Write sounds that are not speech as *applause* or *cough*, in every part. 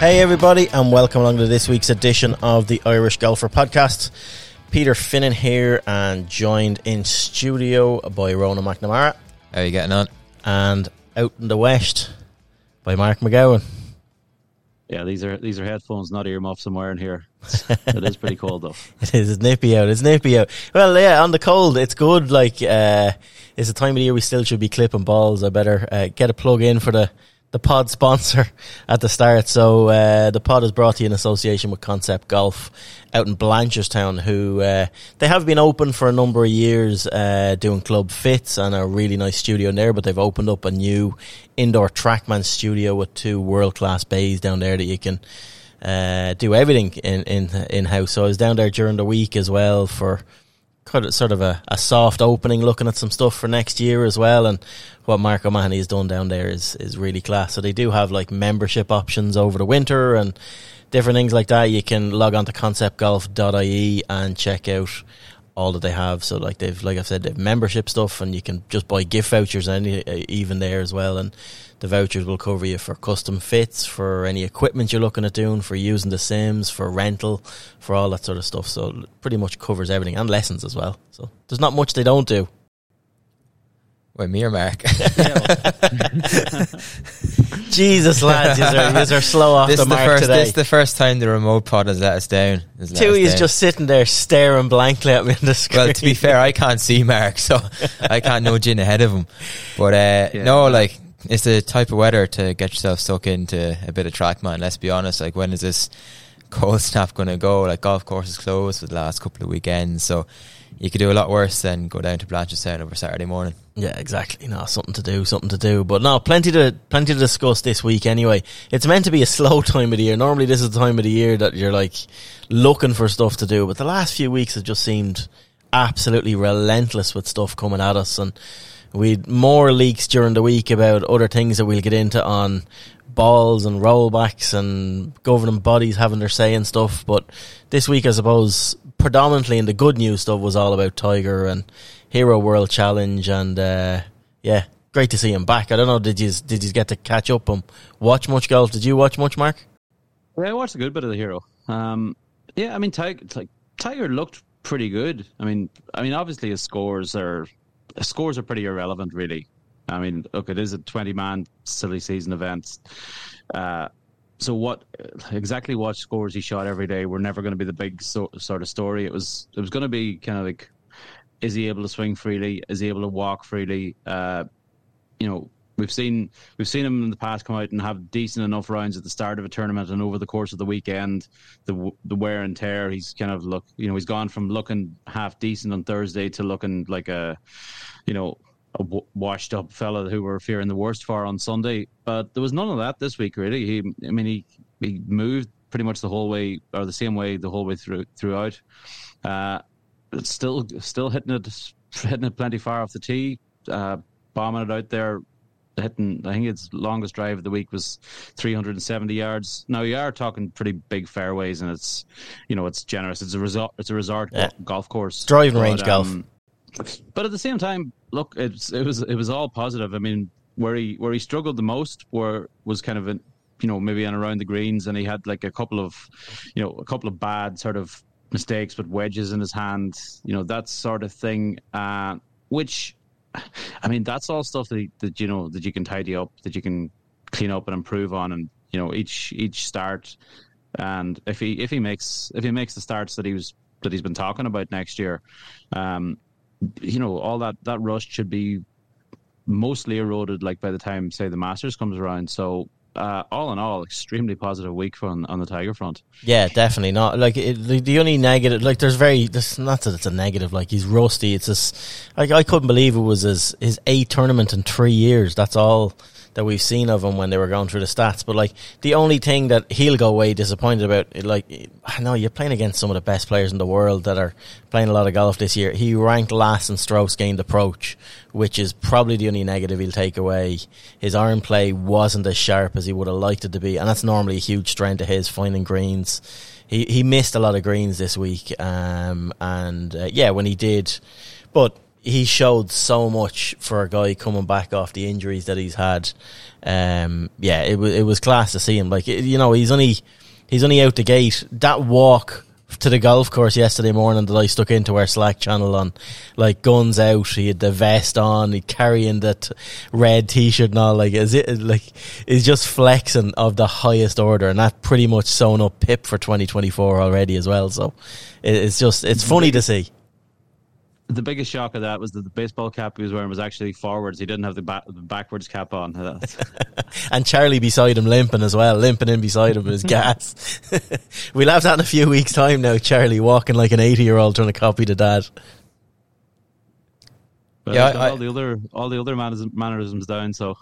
Hey, everybody, and welcome along to this week's edition of the Irish Golfer Podcast. Peter Finnan here, and joined in studio by Rona McNamara. How are you getting on? And out in the west by Mark McGowan. Yeah, these are these are headphones, not earmuffs. I'm wearing here. *laughs* it is pretty cold though. *laughs* It is. It's nippy out. It's nippy out. Well, yeah, on the cold, it's good. Like, uh, it's a time of the year we still should be clipping balls. I better uh, get a plug in for the the pod sponsor *laughs* at the start. So uh, the pod is brought to you in association with Concept Golf out in Blanchardstown, who uh, they have been open for a number of years, uh, doing club fits and a really nice studio in there. But they've opened up a new indoor TrackMan studio with two world class bays down there that you can. Uh, do everything in in in house. So I was down there during the week as well for sort of a, a soft opening, looking at some stuff for next year as well. And what Mark O'Mahony has done down there is is really class. So they do have like membership options over the winter and different things like that. You can log on to conceptgolf.ie and check out all that they have. So like they've like I've said, they've membership stuff, and you can just buy gift vouchers any even there as well. And the vouchers will cover you for custom fits, for any equipment you're looking at doing, for using the Sims, for rental, for all that sort of stuff. So pretty much covers everything and lessons as well. So there's not much they don't do. Wait, me or Mark? *laughs* Jesus, lads, you are slow off this the, the mark first, today. This is the first time the remote pod has let us down. Has let us Tui is just sitting there staring blankly at me in the screen. Well, to be fair, I can't see Mark, so I can't nudge in ahead of him. But uh, Yeah. no, like it's the type of weather to get yourself stuck into a bit of TrackMan. Let's be honest. Like, when is this *laughs* cold snap going to go? Like, golf courses closed for the last couple of weekends, so you could do a lot worse than go down to Blanchardstown over Saturday morning. Yeah, exactly. No, something to do, something to do. But no, plenty to plenty to discuss this week. Anyway, it's meant to be a *laughs* slow time of the year. Normally, this is the time of the year that you're like looking for stuff to do. But the last few weeks have just seemed absolutely relentless with stuff coming at us, and we had more leaks during the week about other things that we'll get into on balls and rollbacks and governing bodies having their say and stuff. But this week, I suppose, predominantly in the good news stuff was all about Tiger and Hero World Challenge, and uh, yeah, great to see him back. I don't know, did you did you get to catch up and watch much golf? Did you watch much, Mark? Yeah, I watched a good bit of the hero. Um, yeah, I mean, Tiger, Tiger looked pretty good. I mean, I mean, obviously his scores are scores are pretty irrelevant, really. I mean, look, it is a twenty-man silly season event. Uh, so what exactly what scores he shot every day were never going to be the big so, sort of story. It was it was going to be kind of like, is he able to swing freely? Is he able to walk freely? Uh, you know, we've seen we've seen him in the past come out and have decent enough rounds at the start of a tournament and over the course of the weekend, the the wear and tear. He's kind of look, you know, he's gone from looking half decent on Thursday to looking like a, you know. Washed up fella who were fearing the worst for on Sunday, but there was none of that this week. Really, he, I mean, he he moved pretty much the whole way or the same way the whole way through throughout. Uh, still still hitting it hitting it plenty far off the tee, uh, bombing it out there, hitting. I think its longest drive of the week was 370 yards. Now you are talking pretty big fairways, and it's you know it's generous. It's a resort. It's a resort Yeah. golf course, Driving But, range golf. um, But at the same time, look, it's it was it was all positive. I mean, where he where he struggled the most were was kind of in, you know maybe on around the greens, and he had like a couple of you know a couple of bad sort of mistakes with wedges in his hand, you know that sort of thing, uh, which. I mean, that's all stuff that, that you know that you can tidy up, that you can clean up and improve on, and you know each each start. And if he if he makes if he makes the starts that he was that he's been talking about next year, um, you know all that that rust should be mostly eroded like by the time say the Masters comes around. So uh, all in all, extremely positive week for on, on the Tiger front. Yeah, definitely not. Like it, the, the only negative, like there's very, there's not that it's a negative. Like he's rusty. It's just, like I couldn't believe it was his his eighth tournament in three years. That's all that we've seen of him when they were going through the stats. But like the only thing that he'll go away disappointed about, like I know you're playing against some of the best players in the world that are playing a lot of golf this year. He ranked last in strokes gained approach, which is probably the only negative he'll take away. His iron play wasn't as sharp as he would have liked it to be, and that's normally a huge strength of his finding greens. He he missed a lot of greens this week, um, and uh, yeah, when he did, but he showed so much for a guy coming back off the injuries that he's had. Um, yeah, it was it was class to see him. Like you know, he's only he's only out the gate. That walk to the golf course yesterday morning that I stuck into our Slack channel on, like guns out. He had the vest on. He carrying that red t-shirt and all. Like is it like is just flexing of the highest order, and that pretty much sewn up Pip for twenty twenty four already as well. So it's just it's funny to see the biggest shock of that was that the baseball cap he was wearing was actually forwards. He didn't have the, the backwards cap on. *laughs* *laughs* and Charlie beside him limping as well, limping in beside him with his *laughs* gas. we'll have that in a few weeks' time now. Charlie walking like an eighty-year-old trying to copy the dad. But yeah, I, all the other all the other mannerisms down. So.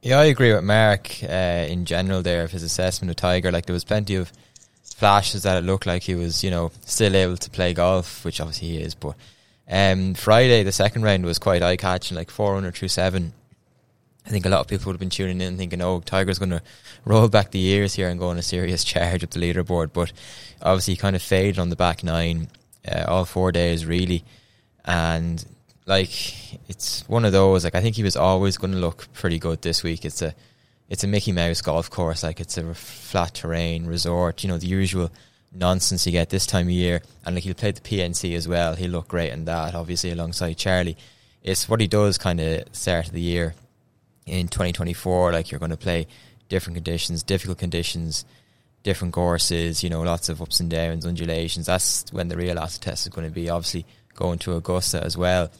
Yeah, I agree with Mark uh, in general there of his assessment of Tiger. Like there was plenty of flashes that it looked like he was, you know, still able to play golf, which obviously he is. But um, Friday, the second round was quite eye catching, like four under through seven. I think a lot of people would have been tuning in thinking, oh, Tiger's going to roll back the years here and go on a serious *laughs* charge up the leaderboard. But obviously, he kind of faded on the back nine uh, all four days, really. And like, it's one of those, like, I think he was always going to look pretty good this week. It's a it's a Mickey Mouse golf course, like it's a flat terrain resort, you know, the usual nonsense you get this time of year. And like he'll play the PNC as well. He'll look great in that, obviously alongside Charlie. It's what he does kind of start of the year in 2024. Like you're going to play different conditions, difficult conditions, different courses, you know, lots of ups and downs, undulations. That's when the real acid test is going to be. Obviously going to Augusta as well.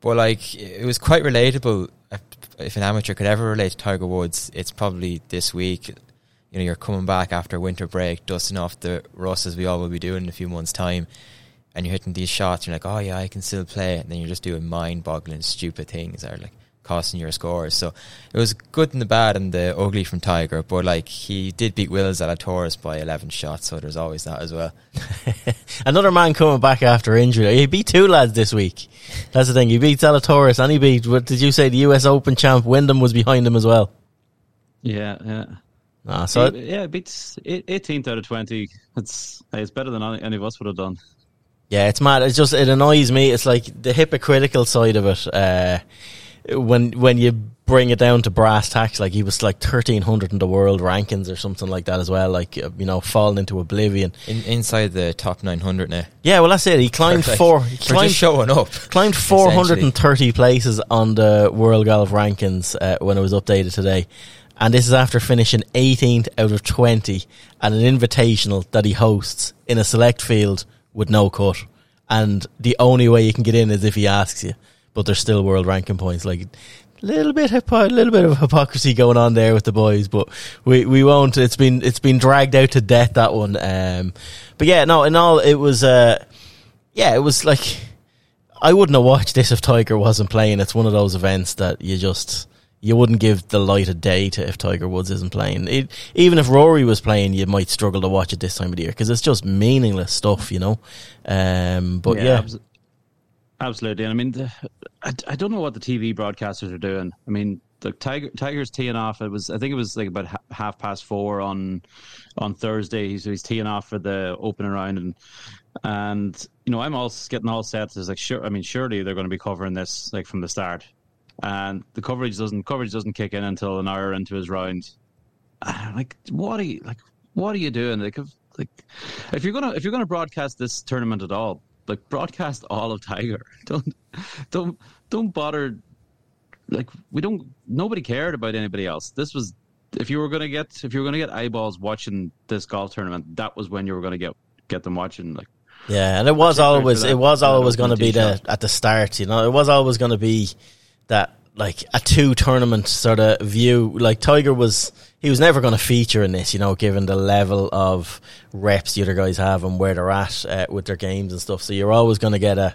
But like it was quite relatable uh, if an amateur could ever relate to Tiger Woods, it's probably this week. You know, you're coming back after winter break, dusting off the rust as we all will be doing in a few months' time, and you're hitting these shots. You're like, oh yeah, I can still play And then you're just doing mind-boggling, stupid things are like costing your scores. So it was good and the bad and the ugly from Tiger, but like he did beat Will Zalatoris by 11 shots, so there's always that as well. *laughs* Another man coming back after injury. He beat two lads this week. That's the thing. He beat Zalatoris and he beat, what did you say, the US Open champ? Wyndham was behind him as well. Yeah, yeah. Ah, so it, yeah, it beats 18th out of 20. It's, it's better than any of us would have done. Yeah, it's mad. It's just, it annoys me. It's like the hypocritical side of it. Uh, when when you bring it down to brass tacks, like he was like thirteen hundred in the world rankings or something like that as well. Like uh, you know, falling into oblivion. In, inside the top nine hundred now. Yeah, well that's it. He climbed like, four. He climbed showing up. Climbed four hundred and thirty places on the world golf rankings uh, when it was updated today. And this is after finishing 18th out of 20 at an invitational that he hosts in a select field with no cut. And the only way you can get in is if he asks you but there's still world ranking points. Like a little bit, a little bit of hypocrisy going on there with the boys, but we we won't. It's been it's been dragged out to death that one. Um, but yeah, no, in all, it was uh, yeah, it was like I wouldn't have watched this if Tiger wasn't playing. It's one of those events that you just you wouldn't give the light of day to if Tiger Woods isn't playing. It, even if Rory was playing, you might struggle to watch it this time of the year because it's just meaningless stuff, you know. Um, but yeah, yeah. Absolutely, and I mean, the, I, I don't know what the TV broadcasters are doing. I mean, the Tiger Tigers teeing off. It was I think it was like about ha- half past four on on Thursday. He's, he's teeing off for the opening round, and and you know I'm all getting all set. It's like sure, I mean, surely they're going to be covering this like from the start, and the coverage doesn't coverage doesn't kick in until an hour into his round. Ah, like what are you like? What are you doing? Like if, like if you're gonna if you're gonna broadcast this tournament at all, like broadcast all of Tiger. *laughs* Don't don't don't bother. Like we don't. Nobody cared about anybody else. This was if you were gonna get if you were gonna get eyeballs watching this golf tournament, that was when you were gonna get get them watching. Like yeah, and it was always it was always going to be the at the start. You know, it was always going to be that like a two tournament sort of view. Like Tiger was, he was never going to feature in this, you know, given the level of reps the other guys have and where they're at uh, with their games and stuff. So you're always going to get a,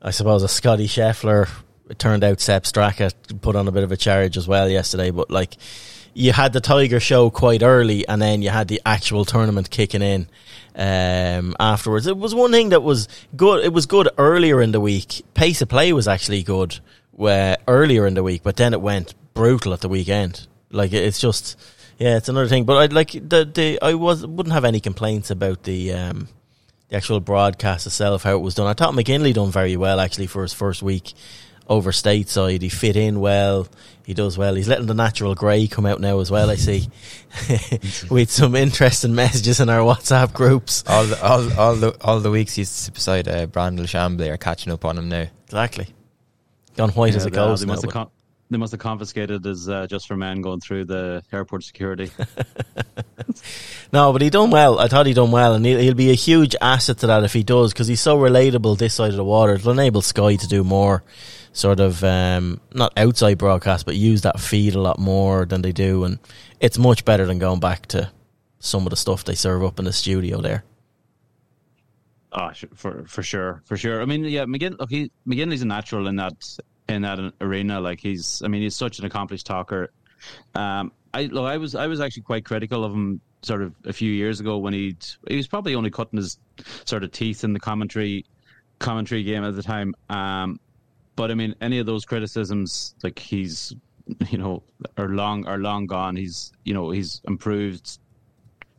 I suppose, a Scottie Scheffler. It turned out Sepp Straka put on a bit of a charge as well yesterday, but like you had the Tiger show quite early, and then you had the actual tournament kicking in um, afterwards. It was one thing that was good. It was good earlier in the week. Pace of play was actually good where earlier in the week, but then it went brutal at the weekend. Like it's just, yeah, it's another thing. But I like the the I was wouldn't have any complaints about the um, the actual broadcast itself, how it was done. I thought McGinley done very well actually for his first week over stateside. He fit in well. He does well. He's letting the natural grey come out now as well. I see, *laughs* with some interesting messages in our WhatsApp groups. All the, all, all the all the weeks he's beside uh, Brandel Chamblee are catching up on him now. Exactly, gone white Yeah, as a they- ghost They now. must, have con- they must have confiscated his uh, just for men going through the airport security. *laughs* No, but he done well. I thought he done well, and he'll, he'll be a huge asset to that if he does, because he's so relatable this side of the water. It'll enable Sky to do more, sort of um, not outside broadcast, but use that feed a lot more than they do, and it's much better than going back to some of the stuff they serve up in the studio there. Oh, for for sure, for sure. I mean, yeah, McGinn. Look, he McGinley's a natural in that in that arena. Like he's, I mean, he's such an accomplished talker. Um, I look, I was I was actually quite critical of him sort of a few years ago when he'd, he was probably only cutting his sort of teeth in the commentary commentary game at the time. Um, but I mean, any of those criticisms, like he's, you know, are long are long gone. He's, you know, he's improved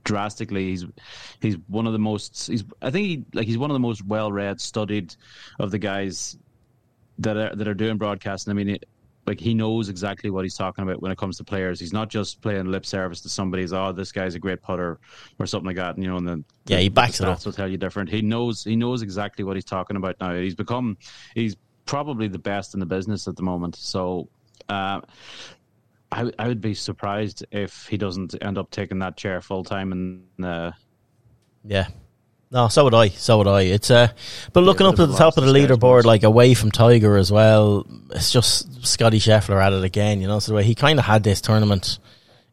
drastically. He's he's one of the most. He's I think he like he's one of the most well read, studied of the guys that are that are doing broadcasting. I mean, it, like he knows exactly what he's talking about when it comes to players. He's not just playing lip service to somebody's. Oh, this guy's a great putter or something like that. And, you know, and then Yeah, he backs the it up. will tell you different. He knows he knows exactly what he's talking about now. He's become he's probably the best in the business at the moment. So. Uh, I, I would be surprised if he doesn't end up taking that chair full time and uh, Yeah. No, so would I. So would I. It's uh, but looking Yeah, up at the top of the leaderboard, like away from Tiger as well, it's just Scottie Scheffler at it again. You know, so the way he kind of had this tournament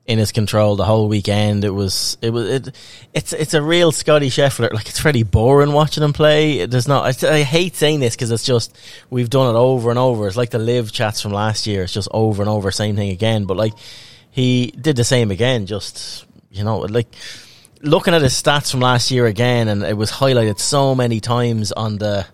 in his control the whole weekend. It was, it was, it, it's, it's a real Scottie Scheffler. Like it's pretty boring watching him play. There's not. I, I hate saying this because it's just we've done it over and over. It's like the live chats from last year. It's just over and over, same thing again. But like he did the same again. Just you know, like looking at his stats from last year again, and it was highlighted so many times on the.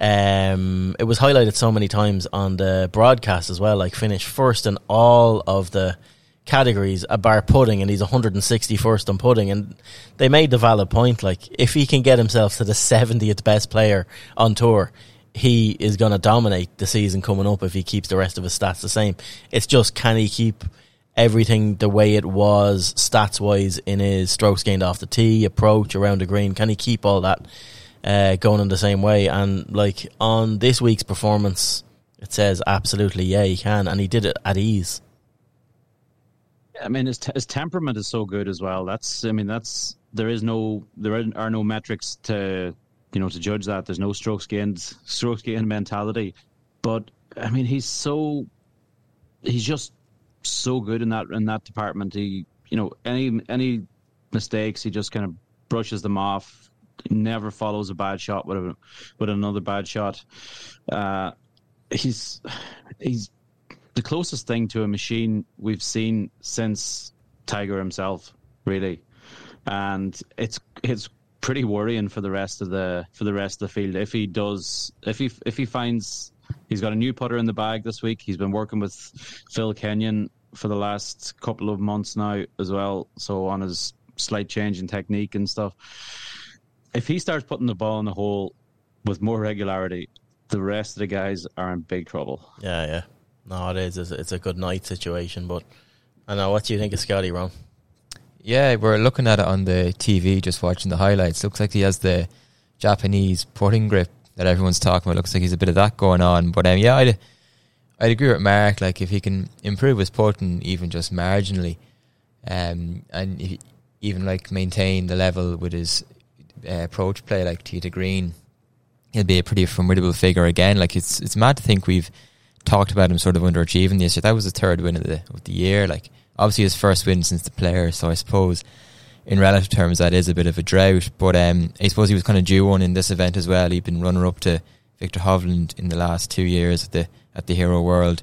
Um, it was highlighted so many times on the broadcast as well. Like finished first in all of the categories a bar putting, and he's 161st on putting. And they made the valid point: like if he can get himself to the 70th best player on tour, he is going to dominate the season coming up if he keeps the rest of his stats the same. It's just can he keep everything the way it was stats wise in his strokes gained off the tee, approach around the green? Can he keep all that uh, going in the same way? And like on this week's performance, it says absolutely yeah he can, and he did it at ease. I mean, his, his temperament is so good as well. That's, I mean, that's there is no there are no metrics to you know to judge that. There's no strokes gained strokes gained mentality, but I mean, he's so he's just so good in that in that department. He, you know, any any mistakes, he just kind of brushes them off. Never follows a bad shot with a, with another bad shot. Uh, he's he's the closest thing to a machine we've seen since Tiger himself, really, and it's it's pretty worrying for the rest of the for the rest of the field. If he does, if he if he finds he's got a new putter in the bag this week, he's been working with Phil Kenyon for the last couple of months now as well. So on his slight change in technique and stuff, if he starts putting the ball in the hole with more regularity, the rest of the guys are in big trouble. Yeah, yeah. No, it is. It's, it's a good night situation, but I know. What do you think of Scottie, Ron? Yeah, we're looking at it on the TV, just watching the highlights. Looks like he has the Japanese putting grip that everyone's talking about. Looks like he's a bit of that going on. But um, yeah, I'd, I'd agree with Mark. Like if he can improve his putting even just marginally, um, and even like maintain the level with his uh, approach play, like to green, he'll be a pretty formidable figure again. Like it's it's mad to think we've talked about him sort of underachieving this year. That was the third win of the of the year. Like obviously his first win since the player, so I suppose in relative terms that is a bit of a drought. But um, I suppose he was kind of due one in this event as well. He'd been runner up to Viktor Hovland in the last two years at the at the Hero World.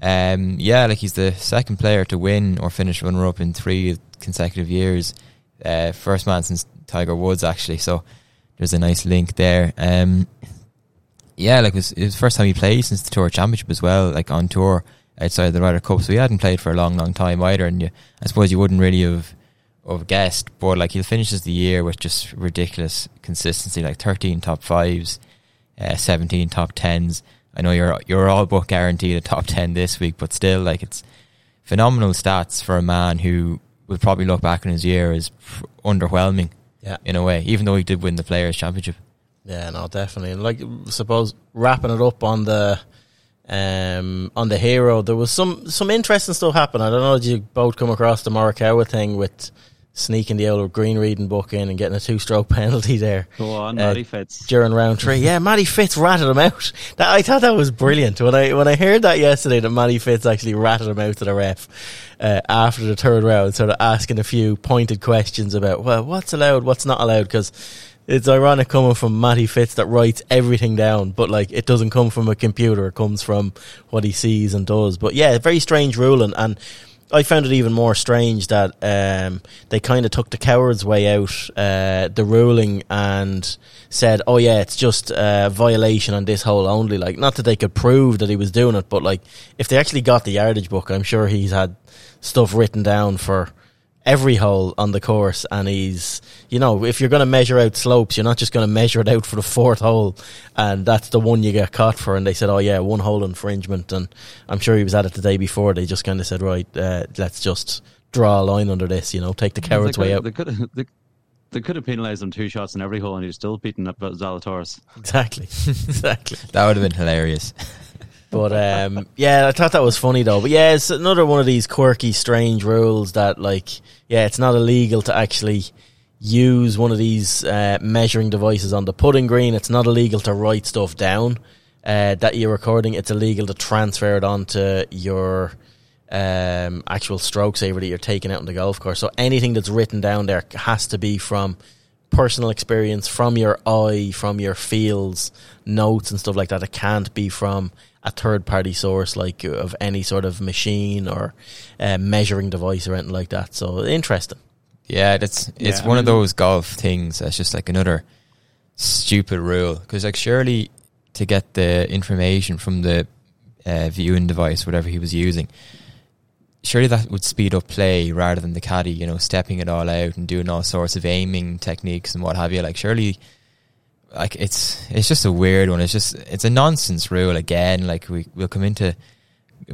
Um, yeah, like he's the second player to win or finish runner up in three consecutive years. Uh, first man since Tiger Woods actually. So there's a nice link there. Um, yeah, like it was, it was the first time he played since the Tour Championship as well, like on tour outside the Ryder Cup. So he hadn't played for a long, long time either. And you, I suppose you wouldn't really have of guest, but like he finishes the year with just ridiculous consistency, like thirteen top fives, uh, seventeen top tens. I know you're you're all but guaranteed a top ten this week, but still, like it's phenomenal stats for a man who will probably look back on his year as underwhelming. Yeah. in a way, even though he did win the Players Championship. Yeah, no, definitely. Like, suppose wrapping it up on the um, on the hero, there was some some interesting stuff happen. I don't know. Did you both come across the Morikawa thing with sneaking the old green reading book in and getting a two stroke *laughs* penalty there? Go on, Uh, Matty Fitz. during round three. Yeah, Matty Fitz ratted him out. *laughs* That, I thought that was brilliant when I when I heard that yesterday that Matty Fitz actually ratted him out to the ref uh, after the third round, sort of asking a few pointed questions about well, what's allowed, what's not allowed, because. It's ironic coming from Matty Fitz that writes everything down, but like it doesn't come from a computer. It comes from what he sees and does. But yeah, very strange ruling, and I found it even more strange that um, they kind of took the coward's way out uh, the ruling and said, "Oh yeah, it's just a violation on this hole only." Like, not that they could prove that he was doing it, but like if they actually got the yardage book, I'm sure he's had stuff written down for every hole on the course and he's you know if you're going to measure out slopes you're not just going to measure it out for the fourth hole and that's the one you get caught for and they said oh yeah one hole infringement and i'm sure he was at it the day before they just kind of said right uh, let's just draw a line under this you know take the coward's they way could, out They could have. They, they could have penalised him two shots in every hole, and he was still beating up Zalatoris. exactly *laughs* exactly That would have been hilarious. *laughs* But um, yeah, I thought that was funny though. But yeah, it's another one of these quirky, strange rules that, like, yeah, it's not illegal to actually use one of these uh, measuring devices on the putting green. It's not illegal to write stuff down uh, that you're recording. It's illegal to transfer it onto your um, actual stroke saver that you're taking out on the golf course. So anything that's written down there has to be from personal experience, from your eye, from your feels, notes and stuff like that. It can't be from a third party source like uh, of any sort of machine or uh, measuring device or anything like that. So interesting. Yeah, that's it's Yeah, one I of those golf things that's just like another stupid rule because like surely to get the information from the uh, viewing device, whatever he was using, surely that would speed up play rather than the caddy, you know, stepping it all out and doing all sorts of aiming techniques and what have you. Like surely, like it's it's just a weird one. It's just it's a nonsense rule again. Like we we'll come into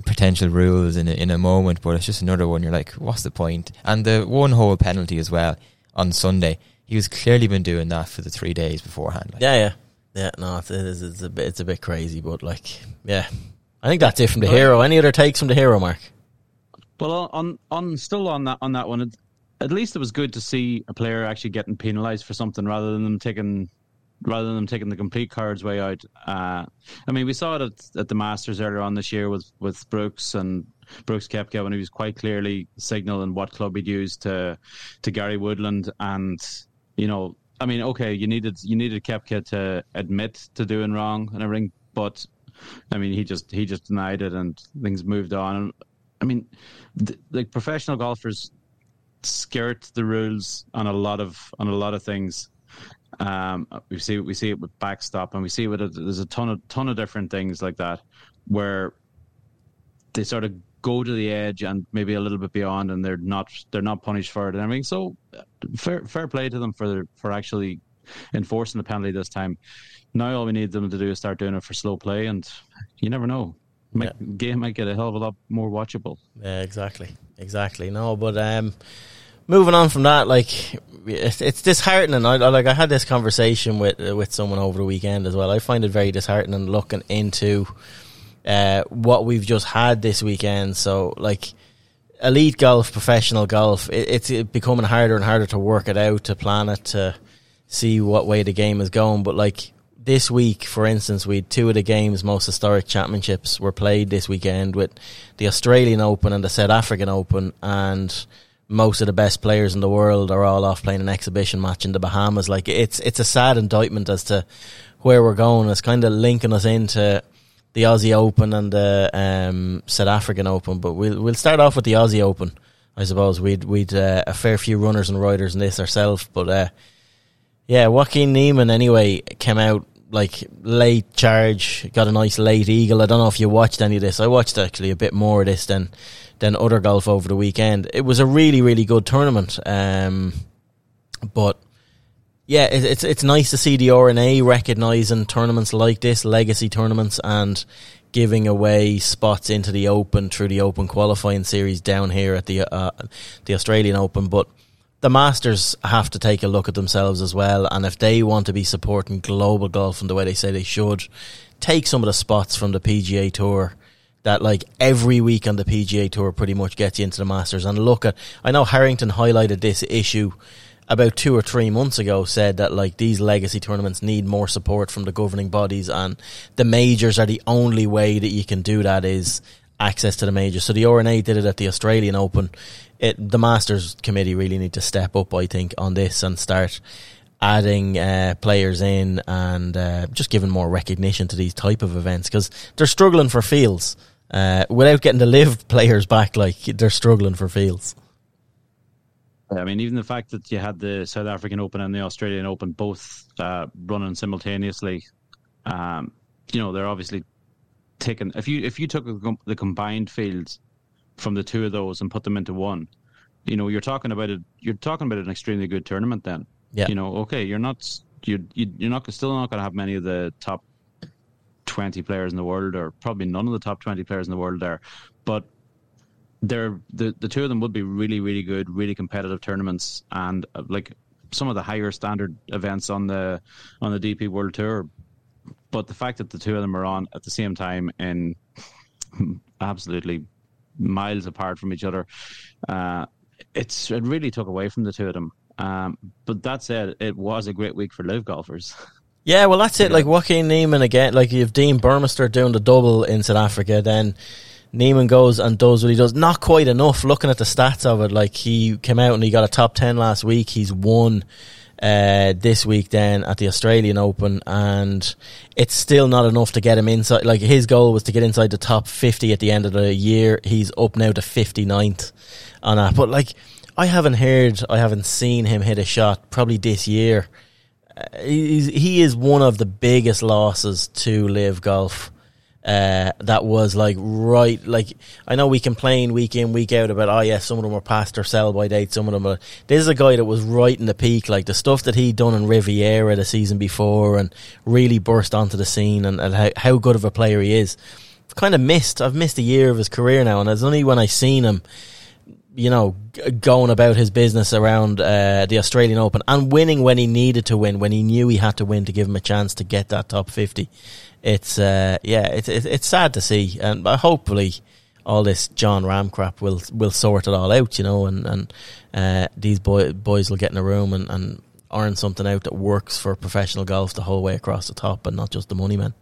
potential rules in a, in a moment, but it's just another one. You're like, what's the point? And the one hole penalty as well on Sunday. He was clearly been doing that for the three days beforehand. Like, Yeah, yeah, yeah. No, it is. It's a bit. It's a bit crazy, but like, yeah. I think that's it from the hero. Any other takes from the hero, Mark? Well, on on still on that on that one, it, at least it was good to see a player actually getting penalised for something rather than them taking rather than taking the complete cards way out. Uh, I mean, we saw it at, at the Masters earlier on this year with with Brooks and Brooks Koepka when he was quite clearly signaling what club he'd use to to Gary Woodland, and you know, I mean, okay, you needed you needed Koepka to admit to doing wrong and everything, but I mean, he just he just denied it, and things moved on. I mean, th- like professional golfers skirt the rules on a lot of on a lot of things. Um, we see we see it with backstop, and we see with it. There's a ton of ton of different things like that where they sort of go to the edge and maybe a little bit beyond, and they're not they're not punished for it and everything. So fair fair play to them for for actually enforcing the penalty this time. Now all we need them to do is start doing it for slow play, and you never know. Might, Game might get a hell of a lot more watchable. Yeah, exactly, exactly. No, but um, moving on from that, like it's, it's disheartening. I, I like I had this conversation with uh, with someone over the weekend as well. I find it very disheartening looking into uh, what we've just had this weekend. So, like elite golf, professional golf, it, it's it becoming harder and harder to work it out, to plan it, to see what way the game is going. But like this week, for instance, we had two of the games most historic championships were played this weekend with the Australian Open and the South African Open, and most of the best players in the world are all off playing an exhibition match in the Bahamas. Like it's it's a sad indictment as to where we're going. It's kind of linking us into the Aussie Open and the um, South African Open, but we'll we'll start off with the Aussie Open. I suppose we'd we'd uh, a fair few runners and riders in this ourselves, but uh, yeah, Joaquin Niemann anyway came out like late charge, got a nice late eagle. I don't know if you watched any of this. I watched actually a bit more of this than than other golf over the weekend. It was a really really good tournament. Um, but yeah, it, it's it's nice to see the R&A recognizing tournaments like this, legacy tournaments, and giving away spots into the Open through the Open qualifying series down here at the uh, the Australian Open. But the Masters have to take a look at themselves as well, and if they want to be supporting global golf in the way they say they should, take some of the spots from the PGA Tour that like every week on the PGA Tour pretty much gets you into the Masters. And look at, I know Harrington highlighted this issue about two or three months ago said that like these legacy tournaments need more support from the governing bodies and the majors are the only way that you can do that is access to the majors. So the R&A did it at the Australian Open. It, the Masters committee really need to step up, I think, on this and start adding uh, players in and uh, just giving more recognition to these type of events because they're struggling for fields. Uh, without getting the LIV *laughs* players back, like they're struggling for fields. I mean, even the fact that you had the South African Open and the Australian Open both uh, running simultaneously, um, you know, they're obviously taking. If you if you took the combined fields from the two of those and put them into one, you know, you're talking about it. You're talking about an extremely good tournament. Then, yeah. you know, okay, you're not you're you're not still not going to have many of the top twenty players in the world, or probably none of the top twenty players in the world there, but they're the the two of them would be really really good, really competitive tournaments, and uh, like some of the higher standard events on the on the DP World Tour. But the fact that the two of them are on at the same time in *laughs* absolutely miles apart from each other, uh, it's it really took away from the two of them. Um, but that said, it was a great week for LIV golfers. *laughs* Yeah, well, that's it. Like Joaquin Niemann again. Like you've Dean Burmester doing the double in South Africa, then Niemann goes and does what he does. Not quite enough. Looking at the stats of it, like he came out and he got a top ten last week. He's won uh, this week then at the Australian Open, and it's still not enough to get him inside. Like his goal was to get inside the top fifty at the end of the year. He's up now to 59th on that. But like, I haven't heard, I haven't seen him hit a shot probably this year. Uh, he is one of the biggest losses to LIV golf uh, that was like right. Like I know we complain week in week out about oh yeah, some of them were past their sell by date. Some of them. Are, this is a guy that was right in the peak. Like the stuff that he'd done in Riviera the season before, and really burst onto the scene, and, and how, how good of a player he is. Kind of missed. I've missed a year of his career now, and it's only when I seen him you know, going about his business around uh, the Australian Open and winning when he needed to win, when he knew he had to win to give him a chance to get that top 50 it's uh, yeah, it's it's sad to see, and hopefully all this Jon Rahm crap will will sort it all out, you know, and and uh, these boy, boys will get in a room and, and earn something out that works for professional golf the whole way across the top, and not just the money man.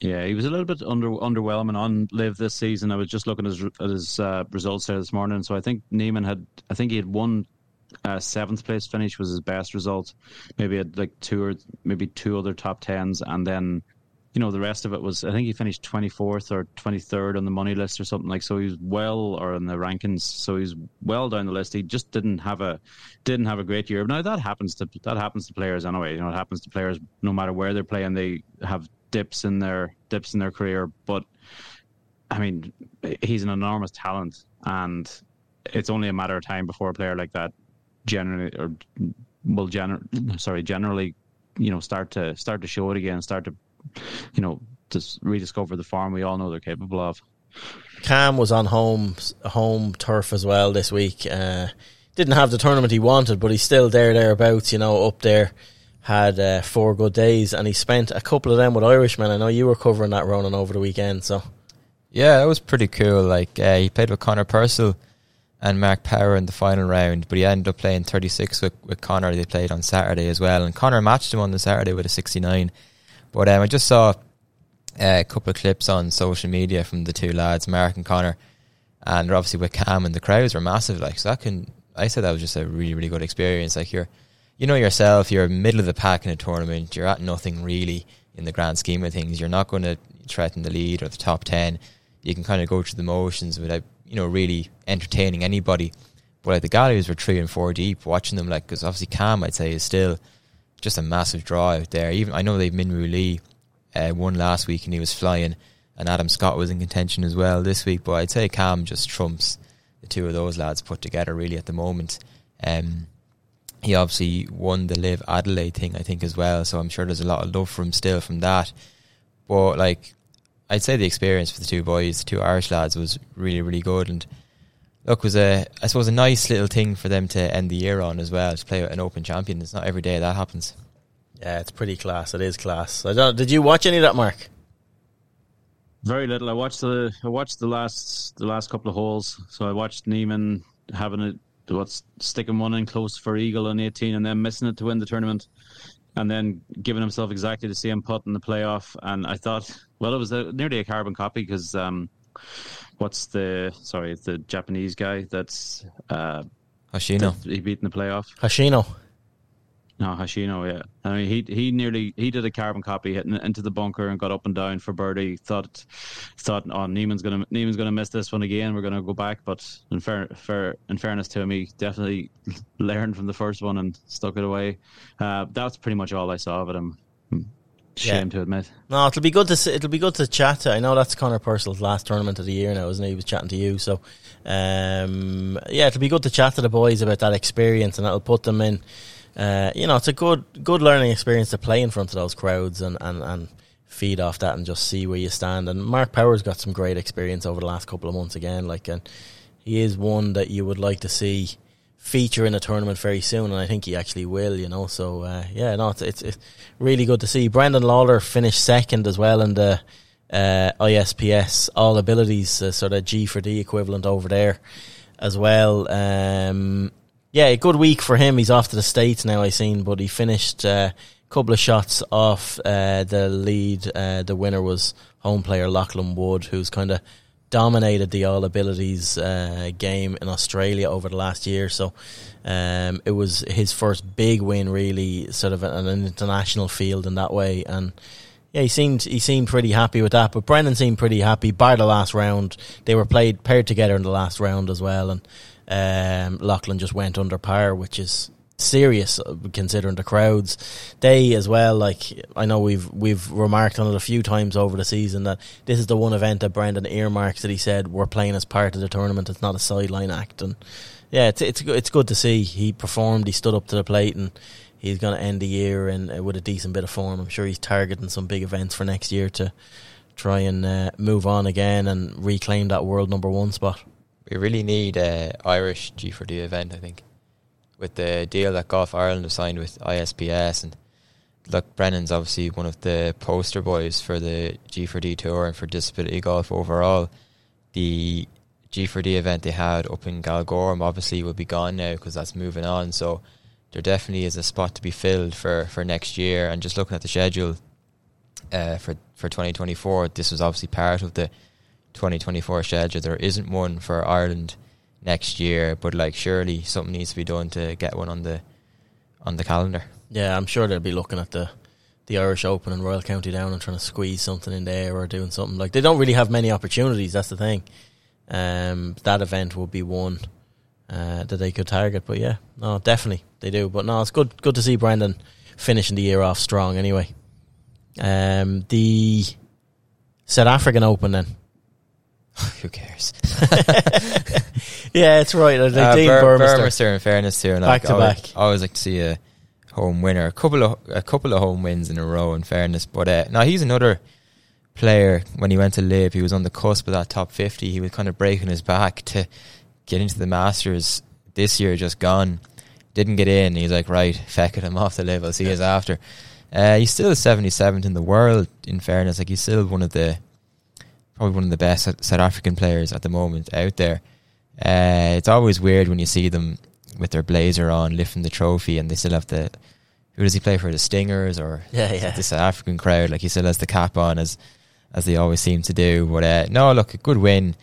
Yeah, he was a little bit under underwhelming on LIV this season. I was just looking at his, at his uh, results there this morning. So I think Niemann had, I think he had one uh, seventh place finish was his best result. Maybe had like two or maybe two other top tens, and then you know, the rest of it was, I think he finished 24th or 23rd on the money list or something like, so he was well, or in the rankings, so he's well down the list. He just didn't have a, didn't have a great year. Now that happens to, that happens to players anyway. You know, it happens to players no matter where they're playing, they have dips in their, dips in their career. But, I mean, he's an enormous talent and it's only a matter of time before a player like that generally, or will gener- sorry, generally, you know, start to, start to show it again, start to you know, just rediscover the form we all know they're capable of. Cam was on home home turf as well this week. Uh, didn't have the tournament he wanted, but he's still there thereabouts. You know, up there. Had uh, four good days, and he spent a couple of them with Irishmen. I know you were covering that running over the weekend, so yeah, that was pretty cool. Like uh, he played with Conor Purcell and Mark Power in the final round, but he ended up playing 36 with, with Conor. They played on Saturday as well, and Conor matched him on the Saturday with a 69. But um, I just saw uh, a couple of clips on social media from the two lads, Mark and Conor, and they're obviously with Cam, and the crowds were massive. Like, so that can, I said that was just a really, really good experience. Like, you're, you know yourself, you're middle of the pack in a tournament, you're at nothing really in the grand scheme of things. You're not going to threaten the lead or the top 10. You can kind of go through the motions without, you know, really entertaining anybody. But like the galleries were three and four deep, watching them, like, because obviously Cam, I'd say, is still just a massive draw out there. Even I know they've Minwoo Lee uh, won last week and he was flying, and Adam Scott was in contention as well this week. But I'd say Cam just trumps the two of those lads put together really at the moment. Um, he obviously won the LIV Adelaide thing, I think, as well. So I'm sure there's a lot of love for him still from that. But like, I'd say the experience for the two boys, the two Irish lads, was really, really good. And look, was a I suppose a nice little thing for them to end the year on as well to play an Open champion. It's not every day that happens. Yeah, it's pretty class. It is class. I don't. Did you watch any of that, Mark? Very little. I watched the I watched the last the last couple of holes. So I watched Niemann having it what's sticking one in close for Eagle on 18 and then missing it to win the tournament and then giving himself exactly the same putt in the playoff. And I thought, well, it was a, nearly a carbon copy because um, what's the sorry, the Japanese guy that's uh, Hoshino. he beat in the playoff. Hashino. No, Hashino. yeah. I mean, he he nearly he did a carbon copy hitting into the bunker and got up and down for birdie. Thought thought, oh, Niemann's gonna Niemann's gonna miss this one again. We're gonna go back, but in fair, fair in fairness to him, he definitely *laughs* learned from the first one and stuck it away. Uh, that's pretty much all I saw of it. Shame yeah. to admit. No, it'll be good to see, it'll be good to chat. I know that's Conor Purcell's last tournament of the year now, isn't he? He was chatting to you, so um, yeah, it'll be good to chat to the boys about that experience, and that'll put them in uh, you know, it's a good good learning experience to play in front of those crowds and, and, and feed off that and just see where you stand. And Mark Power's got some great experience over the last couple of months again. Like, and he is one that you would like to see feature in a tournament very soon, and I think he actually will. You know, so uh, yeah, no, it's, it's, it's really good to see. Brendan Lawlor finished second as well in the uh, ISPS All Abilities uh, sort of G4D equivalent over there as well. Um, yeah, a good week for him. He's off to the States now, I seen, but he finished a uh, couple of shots off uh, the lead. Uh, the winner was home player Lachlan Wood, who's kind of dominated the All Abilities uh, game in Australia over the last year. So um, it was his first big win, really, sort of an international field in that way. And yeah, he seemed he seemed pretty happy with that. But Brendan seemed pretty happy by the last round. They were played paired together in the last round as well, and um, Lachlan just went under par, which is serious uh, considering the crowds. They as well, like I know we've we've remarked on it a few times over the season that this is the one event that Brendan earmarks that he said we're playing as part of the tournament. It's not a sideline act, and yeah, it's it's it's good to see he performed. He stood up to the plate, and he's going to end the year and uh, with a decent bit of form. I'm sure he's targeting some big events for next year to try and uh, move on again and reclaim that world number one spot we really need a Irish G4D event. I think with the deal that Golf Ireland have signed with ISPS and look, Brendan's obviously one of the poster boys for the G4D tour and for disability golf overall. The G4D event they had up in Galgorm obviously will be gone now because that's moving on. So there definitely is a spot to be filled for, for next year. And just looking at the schedule uh, for for 2024, this was obviously part of the 2024 schedule. There isn't one for Ireland next year, but like surely something needs to be done to get one on the on the calendar. Yeah, I'm sure they'll be looking at the the Irish Open and Royal County Down and trying to squeeze something in there or doing something like they don't really have many opportunities. That's the thing. Um, that event would be one uh, that they could target, but yeah, no, definitely they do. But no, it's good good to see Brendan finishing the year off strong. Anyway, um, the South African Open then *laughs* Who cares? *laughs* *laughs* yeah, it's right. Like uh, Dean Bur- Burmester. in fairness, too, and back to I back. I always like to see a home winner, a couple of a couple of home wins in a row. In fairness, but uh, now he's another player. When he went to LIV, he was on the cusp of that top fifty. He was kind of breaking his back to get into the Masters this year. Just gone, didn't get in. He's like, right, feck it, I'm off the LIV. I'll see you after. Uh, he's still 77th in the world. In fairness, like he's still one of the probably one of the best South African players at the moment out there. Uh, it's always weird when you see them with their blazer on, lifting the trophy, and they still have the. Who does he play for? The Stingers or *laughs* yeah, yeah. the South African crowd? Like he still has the cap on as as they always seem to do. But uh, no, look, a good win.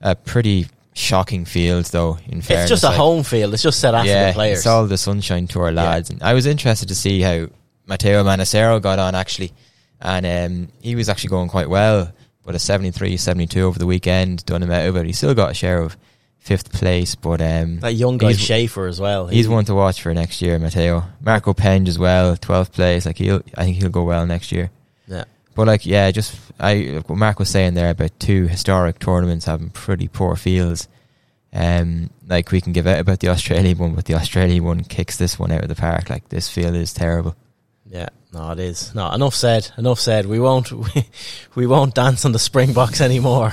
A pretty shocking field though. In fairness, it's just a like, home field. It's just South African yeah, players. It's all the Sunshine Tour lads. Yeah. And I was interested to see how Matteo Manassero got on actually, and um, he was actually going quite well but a 73 72 over the weekend, done him out, but he still got a share of fifth place. But um, That young guy Schaefer as well. he's He- one to watch for next year. Matteo Marco Penge as well, twelfth place. Like he'll, I think he'll go well next year. Yeah. But like, yeah, just I what Mark was saying there about two historic tournaments having pretty poor fields. Um, like we can give out about the Australian one, but the Australian one kicks this one out of the park. Like this field is terrible. Yeah, no, it is. No, enough said. Enough said. We won't. *laughs* We, we won't dance on the Springboks anymore.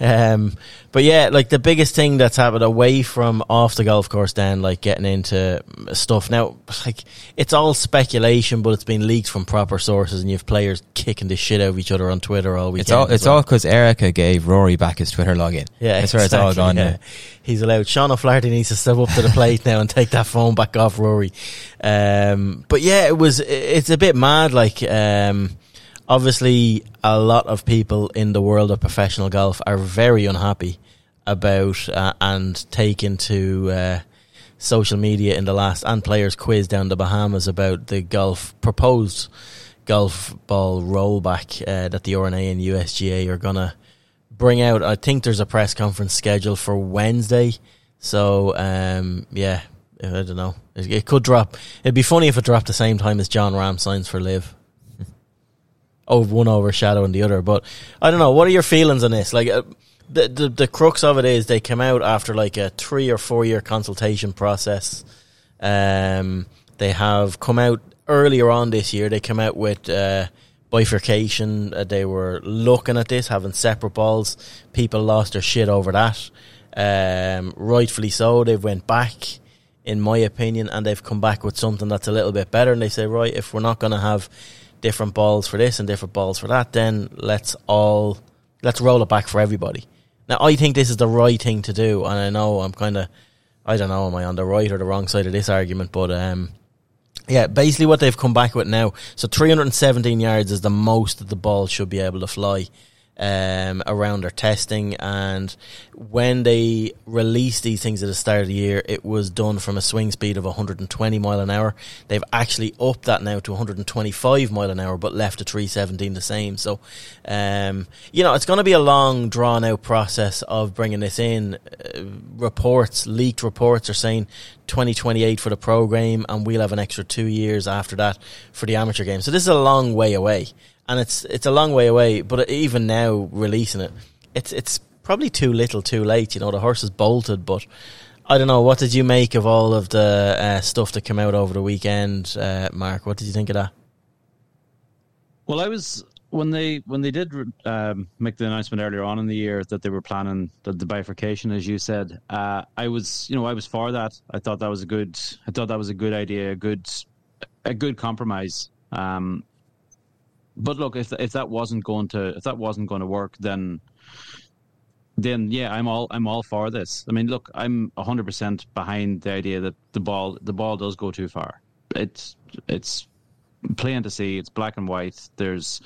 Um, but yeah, like the biggest thing that's happened away from off the golf course, then like getting into stuff now. Like it's all speculation, but it's been leaked from proper sources, and you have players kicking the shit out of each other on Twitter all weekend. It's all it's well. all because Erica gave Rory back his Twitter login. Yeah, that's where it's all gone yeah. now. He's allowed. Sean O'Flaherty needs to step up to the plate now and take that phone back off Rory. Um, but yeah, it was. It's a bit mad. Like, um, obviously, a lot of people in the world of professional golf are very unhappy about uh, and taken to uh, social media in the last and players quiz down the Bahamas about the golf proposed golf ball rollback uh, that the R&A and USGA are gonna bring out. I think there's a press conference scheduled for Wednesday. So um, yeah, I don't know. It, it could drop. It'd be funny if it dropped the same time as Jon Rahm signs for LIV. Oh, one overshadowing the other. But I don't know. What are your feelings on this? Like. Uh, the, the the crux of it is they come out after like a three or four year consultation process. Um, they have come out earlier on this year. They come out with uh, bifurcation. Uh, they were looking at this, having separate balls. People lost their shit over that. Um, rightfully so. They've went back, in my opinion, and they've come back with something that's a little bit better. And they say, right, if we're not going to have different balls for this and different balls for that, then let's all let's roll it back for everybody. Now, I think this is the right thing to do, and I know I'm kind of, I don't know, am I on the right or the wrong side of this argument? But um, yeah, basically what they've come back with now. So 317 yards is the most that the ball should be able to fly um, around their testing. And when they released these things at the start of the year, it was done from a swing speed of 120 mile an hour. They've actually upped that now to 125 mile an hour, but left the 317 the same. So, um, you know, it's going to be a long, drawn out process of bringing this in. Uh, reports, leaked reports are saying 2028 for the pro game, and we'll have an extra two years after that for the amateur game. So this is a long way away, and it's it's a long way away. But even now, releasing it, it's it's probably too little, too late. You know, the horse is bolted, but. I don't know. What did you make of all of the uh, stuff that came out over the weekend, uh, Mark? What did you think of that? Well, I was when they when they did um, make the announcement earlier on in the year that they were planning the, the bifurcation, as you said. Uh, I was, you know, I was for that. I thought that was a good. I thought that was a good idea, a good, a good compromise. Um, but look, if if that wasn't going to if that wasn't going to work, then then yeah, I'm all I'm all for this. I mean, look, I'm 100 percent behind the idea that the ball the ball does go too far. It's it's plain to see. It's black and white. There's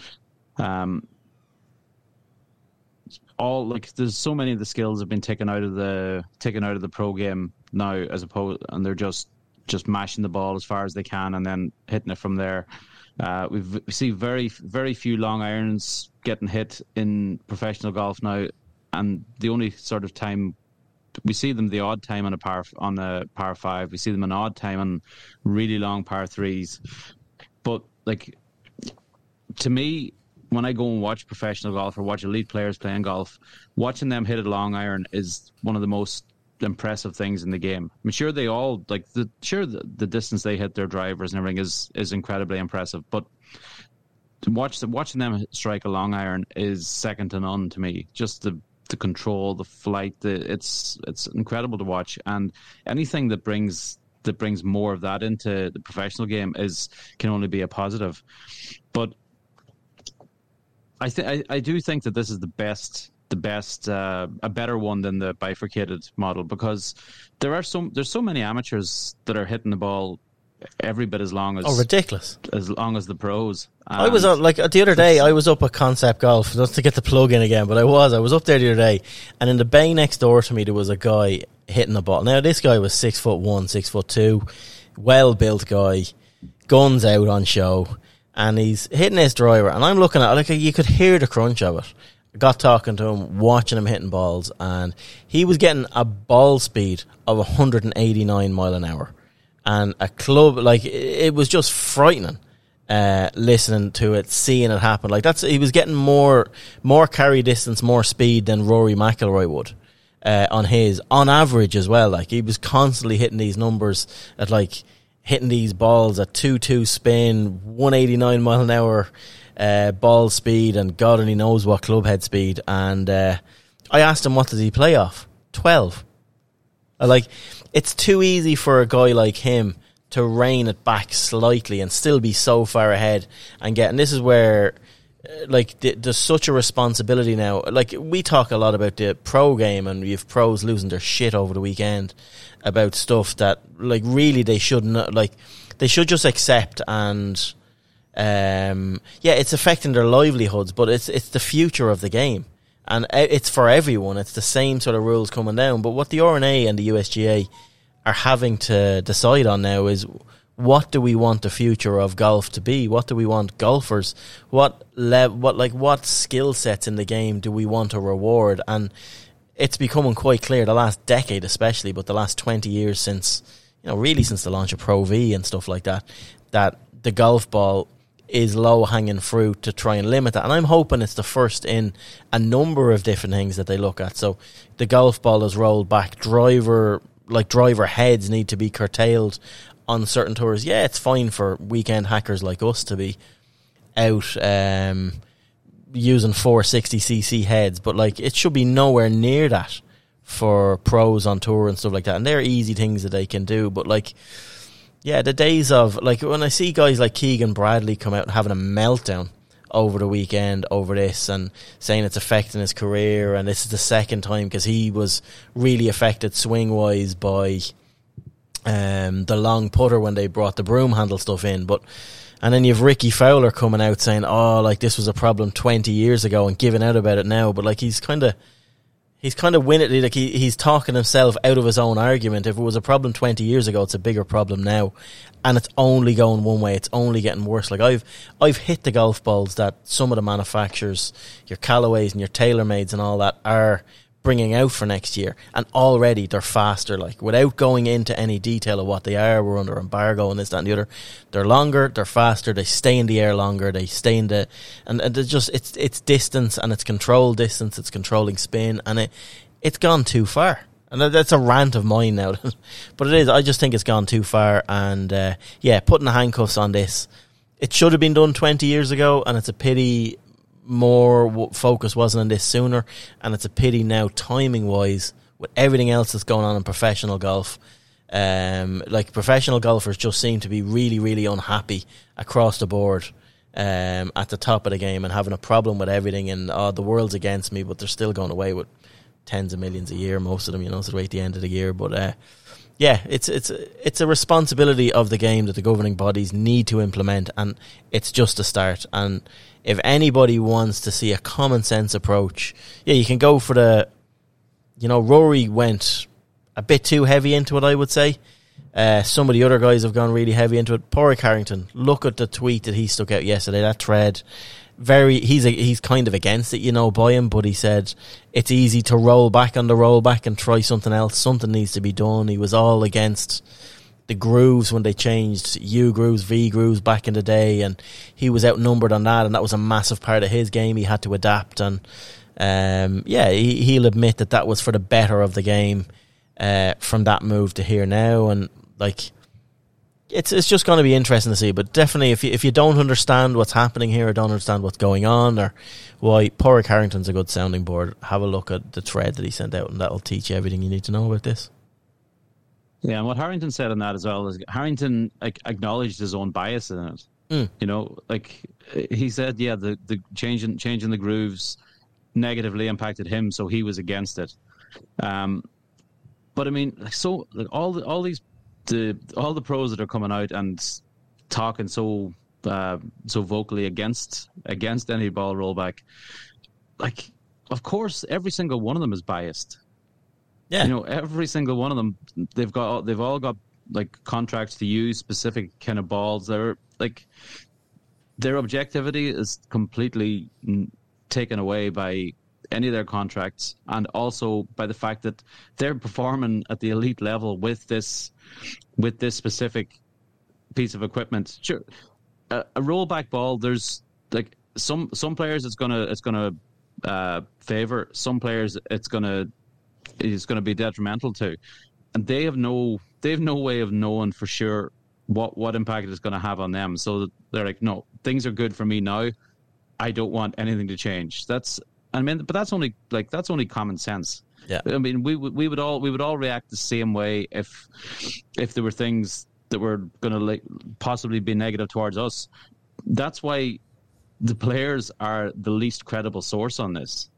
um, all like there's so many of the skills have been taken out of the taken out of the pro game now, as opposed and they're just just mashing the ball as far as they can and then hitting it from there. Uh, we've, we see very very few long irons getting hit in professional golf now, and the only sort of time we see them the odd time on a par on a par five. We see them an odd time on really long par threes, but like to me, when I go and watch professional golf or watch elite players playing golf, watching them hit a long iron is one of the most impressive things in the game. I'm sure they all like the sure the, the distance they hit their drivers and everything is is incredibly impressive, but to watch the, watching them strike a long iron is second to none to me. Just the the control, the flight, the, it's it's incredible to watch, and anything that brings that brings more of that into the professional game is can only be a positive. But I think I do think that this is the best the best uh, a better one than the bifurcated model because there are so there's so many amateurs that are hitting the ball every bit as long as Oh, ridiculous! as long as the pros. I was on, like the other day. I was up at Concept Golf, not to get the plug in again, but I was. I was up there the other day, and in the bay next door to me, there was a guy hitting the ball. Now this guy was six foot one, six foot two, well built guy, guns out on show, and he's hitting his driver, and I'm looking at it, like you could hear the crunch of it, got talking to him, watching him hitting balls, and he was getting a ball speed of 189 mile an hour, and a club like it was just frightening. Uh, listening to it, seeing it happen, like that's he was getting more more carry distance, more speed than Rory McIlroy would. Uh, on his on average as well. Like he was constantly hitting these numbers at like hitting these balls at two two spin, one eighty nine mile an hour uh, ball speed, and God only knows what club head speed. And uh, I asked him what does he play off? Twelve. I like it's too easy for a guy like him to rein it back slightly and still be so far ahead and get. And this is where uh, like there's such a responsibility now. Like we talk a lot about the pro game, and we have pros losing their shit over the weekend about stuff that like really they shouldn't like. They should just accept and um, yeah, it's affecting their livelihoods, but it's it's the future of the game, and it's for everyone. It's the same sort of rules coming down. But what the R&A and the USGA are having to decide on now is what do we want the future of golf to be? What do we want golfers? What le- what like what skill sets in the game do we want to reward? And it's becoming quite clear the last decade, especially, but the last twenty years since you know really since the launch of Pro V and stuff like that, that the golf ball is low hanging fruit to try and limit that. And I'm hoping it's the first in a number of different things that they look at. So the golf ball is rolled back, driver like driver heads need to be curtailed on certain tours. Yeah, it's fine for weekend hackers like us to be out um, using 460cc heads, but like it should be nowhere near that for pros on tour and stuff like that. And they're easy things that they can do, but like yeah, the days of like when I see guys like Keegan Bradley come out having a meltdown over the weekend over this and saying it's affecting his career and this is the second time because he was really affected swing wise by um, the long putter when they brought the broom handle stuff in, but. And then you've Rickie Fowler coming out saying, "Oh, like this was a problem 20 years ago," and giving out about it now. But like he's kind of he's kind of winning. Like he, he's talking himself out of his own argument. If it was a problem 20 years ago, it's a bigger problem now. And it's only going one way. It's only getting worse. Like I've, I've hit the golf balls that some of the manufacturers, your Callaways and your TaylorMades and all that are bringing out for next year, and already they're faster. Like without going into any detail of what they are, we're under embargo and this, that, and the other. They're longer, they're faster, they stay in the air longer, they stay in the, and, and it's just it's it's distance and it's control distance, it's controlling spin, and it it's gone too far. And that's a rant of mine now, *laughs* but it is. I just think it's gone too far, and uh, yeah, putting the handcuffs on this. It should have been done 20 years ago, and it's a pity more focus wasn't on this sooner, and it's a pity now, timing wise, with everything else that's going on in professional golf. Um, like professional golfers just seem to be really, really unhappy across the board um, at the top of the game and having a problem with everything. And oh, the world's against me, but they're still going away with tens of millions a year. Most of them, you know, way at the end of the year. But uh, yeah, it's it's it's a responsibility of the game that the governing bodies need to implement, and it's just a start. And if anybody wants to see a common sense approach, yeah, you can go for the, you know, Rory went a bit too heavy into it, I would say. Uh, some of the other guys have gone really heavy into it. Padraig Harrington, look at the tweet that he stuck out yesterday. That thread, very he's a, he's kind of against it, you know, by him, but he said it's easy to roll back on the roll back and try something else. Something needs to be done. He was all against the grooves when they changed U grooves, V grooves back in the day, and he was outnumbered on that, and that was a massive part of his game. He had to adapt, and um, yeah, he, will admit that that was for the better of the game uh, from that move to here now, and like it's it's just going to be interesting to see. But definitely, if you if you don't understand what's happening here, or don't understand what's going on, or why Padraig Harrington's a good sounding board, have a look at the thread that he sent out, and that'll teach you everything you need to know about this. Yeah, and what Harrington said on that as well is Harrington like, acknowledged his own bias in it. Mm. You know, like he said, yeah, the the changing changing the grooves negatively impacted him, so he was against it. Um, but I mean, like, so like, all the, all these the all the pros that are coming out and talking so uh, so vocally against against any ball rollback, like of course every single one of them is biased. Yeah. You know, every single one of them, they've got, they've all got like contracts to use specific kind of balls. They're like, their objectivity is completely taken away by any of their contracts, and also by the fact that they're performing at the elite level with this with this specific piece of equipment. Sure, a, a rollback ball. There's like some some players it's gonna it's gonna uh, favor. Some players it's gonna it's gonna be detrimental to, and they have no they have no way of knowing for sure what what impact it's going to have on them. So they're like, no, things are good for me now. I don't want anything to change. That's I mean, but that's only like that's only common sense. Yeah. I mean, we would we would all we would all react the same way if if there were things that were going to like possibly be negative towards us. That's why the players are the least credible source on this.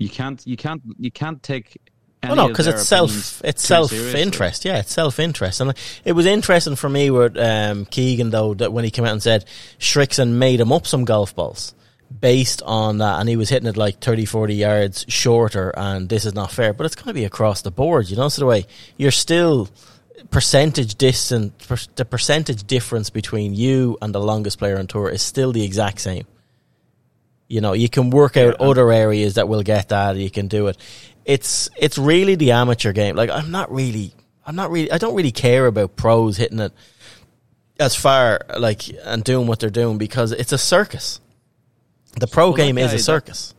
You can't you can't you can't take well, no, because it's self it's self interest. Yeah, it's self interest, and it was interesting for me with um, Keegan though that when he came out and said Srixon made him up some golf balls based on that, and he was hitting it like 30, 40 yards shorter, and this is not fair. But it's going to be across the board, you know. So the way you're still percentage distance, the percentage difference between you and the longest player on tour is still the exact same. You know, you can work out yeah. other areas that will get that. You can do it it's it's really the amateur game. Like I'm not really, I'm not really, I don't really care about pros hitting it as far like and doing what they're doing because it's a circus. The pro well, game is a circus.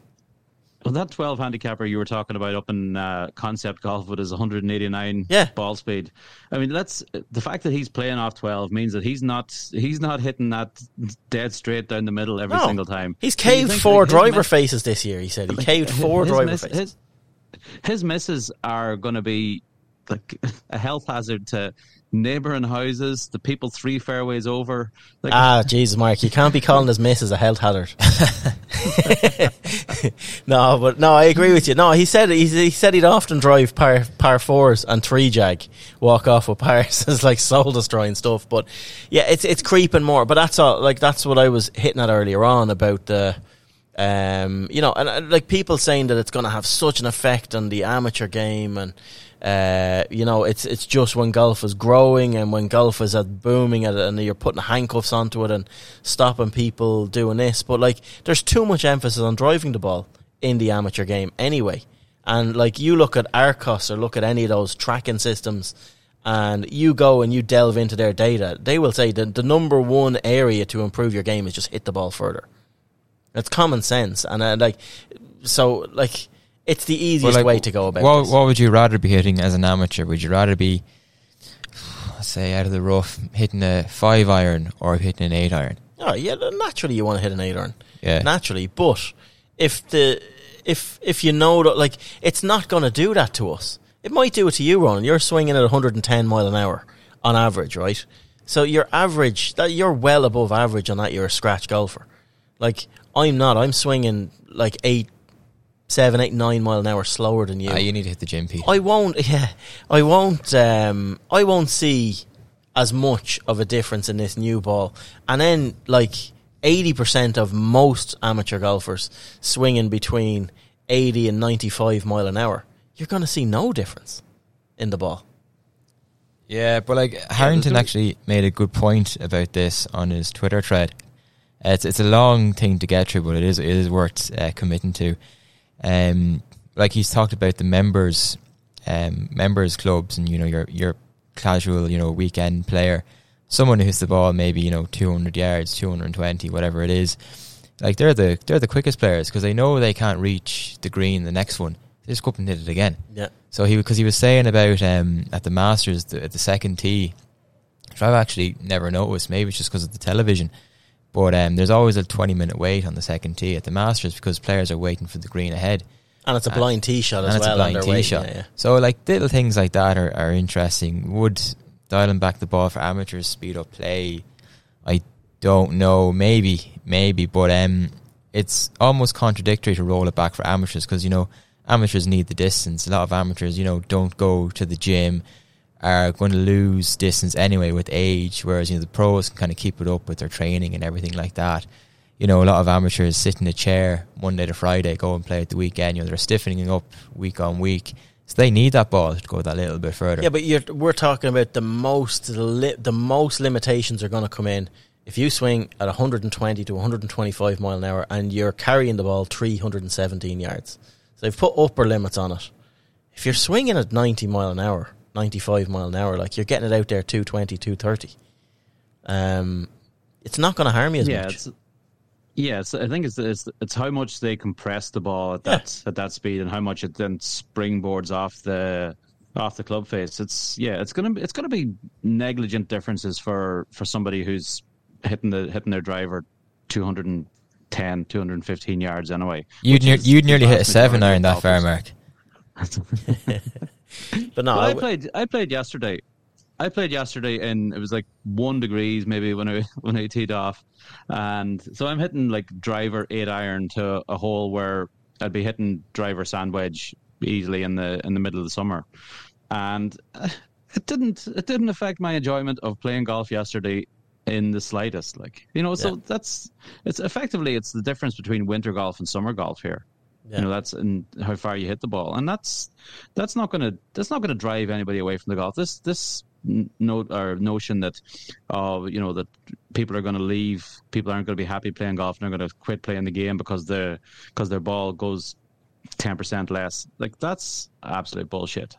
Well, that 12 handicapper you were talking about up in uh, concept golf with his 189 yeah. ball speed. I mean, let's the fact that he's playing off 12 means that he's not he's not hitting that dead straight down the middle every no. single time. He's caved four driver faces this year. He said he caved *laughs* four driver faces. His, his misses are going to be like *laughs* a health hazard to neighbouring houses, the people three fairways over. Like, ah, Jesus, Mark, you can't be *laughs* calling his misses a health hazard. *laughs* no, but no, I agree with you. No, he said he, he said he'd often drive par par fours and three jag, walk off with pars as *laughs* like soul destroying stuff. But yeah, it's it's creeping more. But that's all. Like that's what I was hitting at earlier on about the um, you know, and uh, like people saying that it's going to have such an effect on the amateur game, and uh, you know, it's it's just when golf is growing and when golf is at booming at it, and you're putting handcuffs onto it and stopping people doing this. But like, there's too much emphasis on driving the ball in the amateur game anyway. And like, you look at Arccos or look at any of those tracking systems, and you go and you delve into their data, they will say that the number one area to improve your game is just hit the ball further. It's common sense, and uh, like so, like it's the easiest well, like, way to go about. What, this. what would you rather be hitting as an amateur? Would you rather be, *sighs* say, out of the rough, hitting a five iron or hitting an eight iron? Oh yeah, naturally you want to hit an eight iron. Yeah, naturally. But if the if if you know that like it's not going to do that to us, it might do it to you, Ron. You're swinging at 110 mile an hour on average, right? So your average that you're well above average on that. You're a scratch golfer. Like I'm not. I'm swinging like eight, seven, eight, nine mile an hour slower than you. Ah, you need to hit the gym, Pete. I won't. *laughs* Yeah, I won't. Um, I won't see as much of a difference in this new ball. And then, like eighty percent of most amateur golfers swinging between eighty and ninety-five mile an hour, you're going to see no difference in the ball. Yeah, but like Harrington actually made a good point about this on his Twitter thread it's it's a long thing to get through, but it is it is worth uh, committing to. Um, like he's talked about the members, um, members clubs, and you know your your casual, you know, weekend player, someone who hits the ball maybe you know two hundred yards, two hundred and twenty, whatever it is. Like they're the they're the quickest players because they know they can't reach the green the next one. They just go up and hit it again. Yeah. So he because he was saying about um, at the Masters the, at the second tee, which I've actually never noticed. Maybe it's just because of the television but um, there's always a 20 minute wait on the second tee at the Masters because players are waiting for the green ahead. And it's a blind tee shot as and well. And it's a blind tee shot. Yeah, yeah. So, like, little things like that are, are interesting. Would dialing back the ball for amateurs speed up play? I don't know. Maybe, maybe. But um, it's almost contradictory to roll it back for amateurs because, you know, amateurs need the distance. A lot of amateurs, you know, don't go to the gym are going to lose distance anyway with age, whereas you know the pros can kind of keep it up with their training and everything like that. You know, a lot of amateurs sit in a chair Monday to Friday, go and play at the weekend. You know, they're stiffening up week on week, so they need that ball to go that little bit further. Yeah, but we're talking about the most li- the most limitations are going to come in if you swing at 120 to 125 mile an hour and you're carrying the ball 317 yards, so they've put upper limits on it. If you're swinging at 90 mile an hour, 95 mile an hour, like you're getting it out there 220, 230, um, it's not going to harm you as yeah, much. it's yeah. It's, I think it's, it's it's how much they compress the ball at that at that speed and how much it then springboards off the off the club face. It's yeah. It's gonna be, it's gonna be negligent differences for for somebody who's hitting the hitting their driver 210, 215 yards anyway. You'd, which near, is you'd nearly hit a seven majority iron that far, golfers. Mark. *laughs* *laughs* *laughs* But no, Well, I played. I played yesterday. I played yesterday, and it was like one degrees maybe when I *laughs* when I teed off, and so I'm hitting like driver eight iron to a hole where I'd be hitting driver sand wedge easily in the in the middle of the summer, and *sighs* it didn't it didn't affect my enjoyment of playing golf yesterday in the slightest. Like you know, so Yeah. that's it's effectively it's the difference between winter golf and summer golf here. Yeah. You know, that's in how far you hit the ball, and that's that's not gonna that's not gonna drive anybody away from the golf. This this note or notion that uh you know that people are going to leave, people aren't going to be happy playing golf, and they're going to quit playing the game because the because their ball goes ten percent less. Like that's absolute bullshit.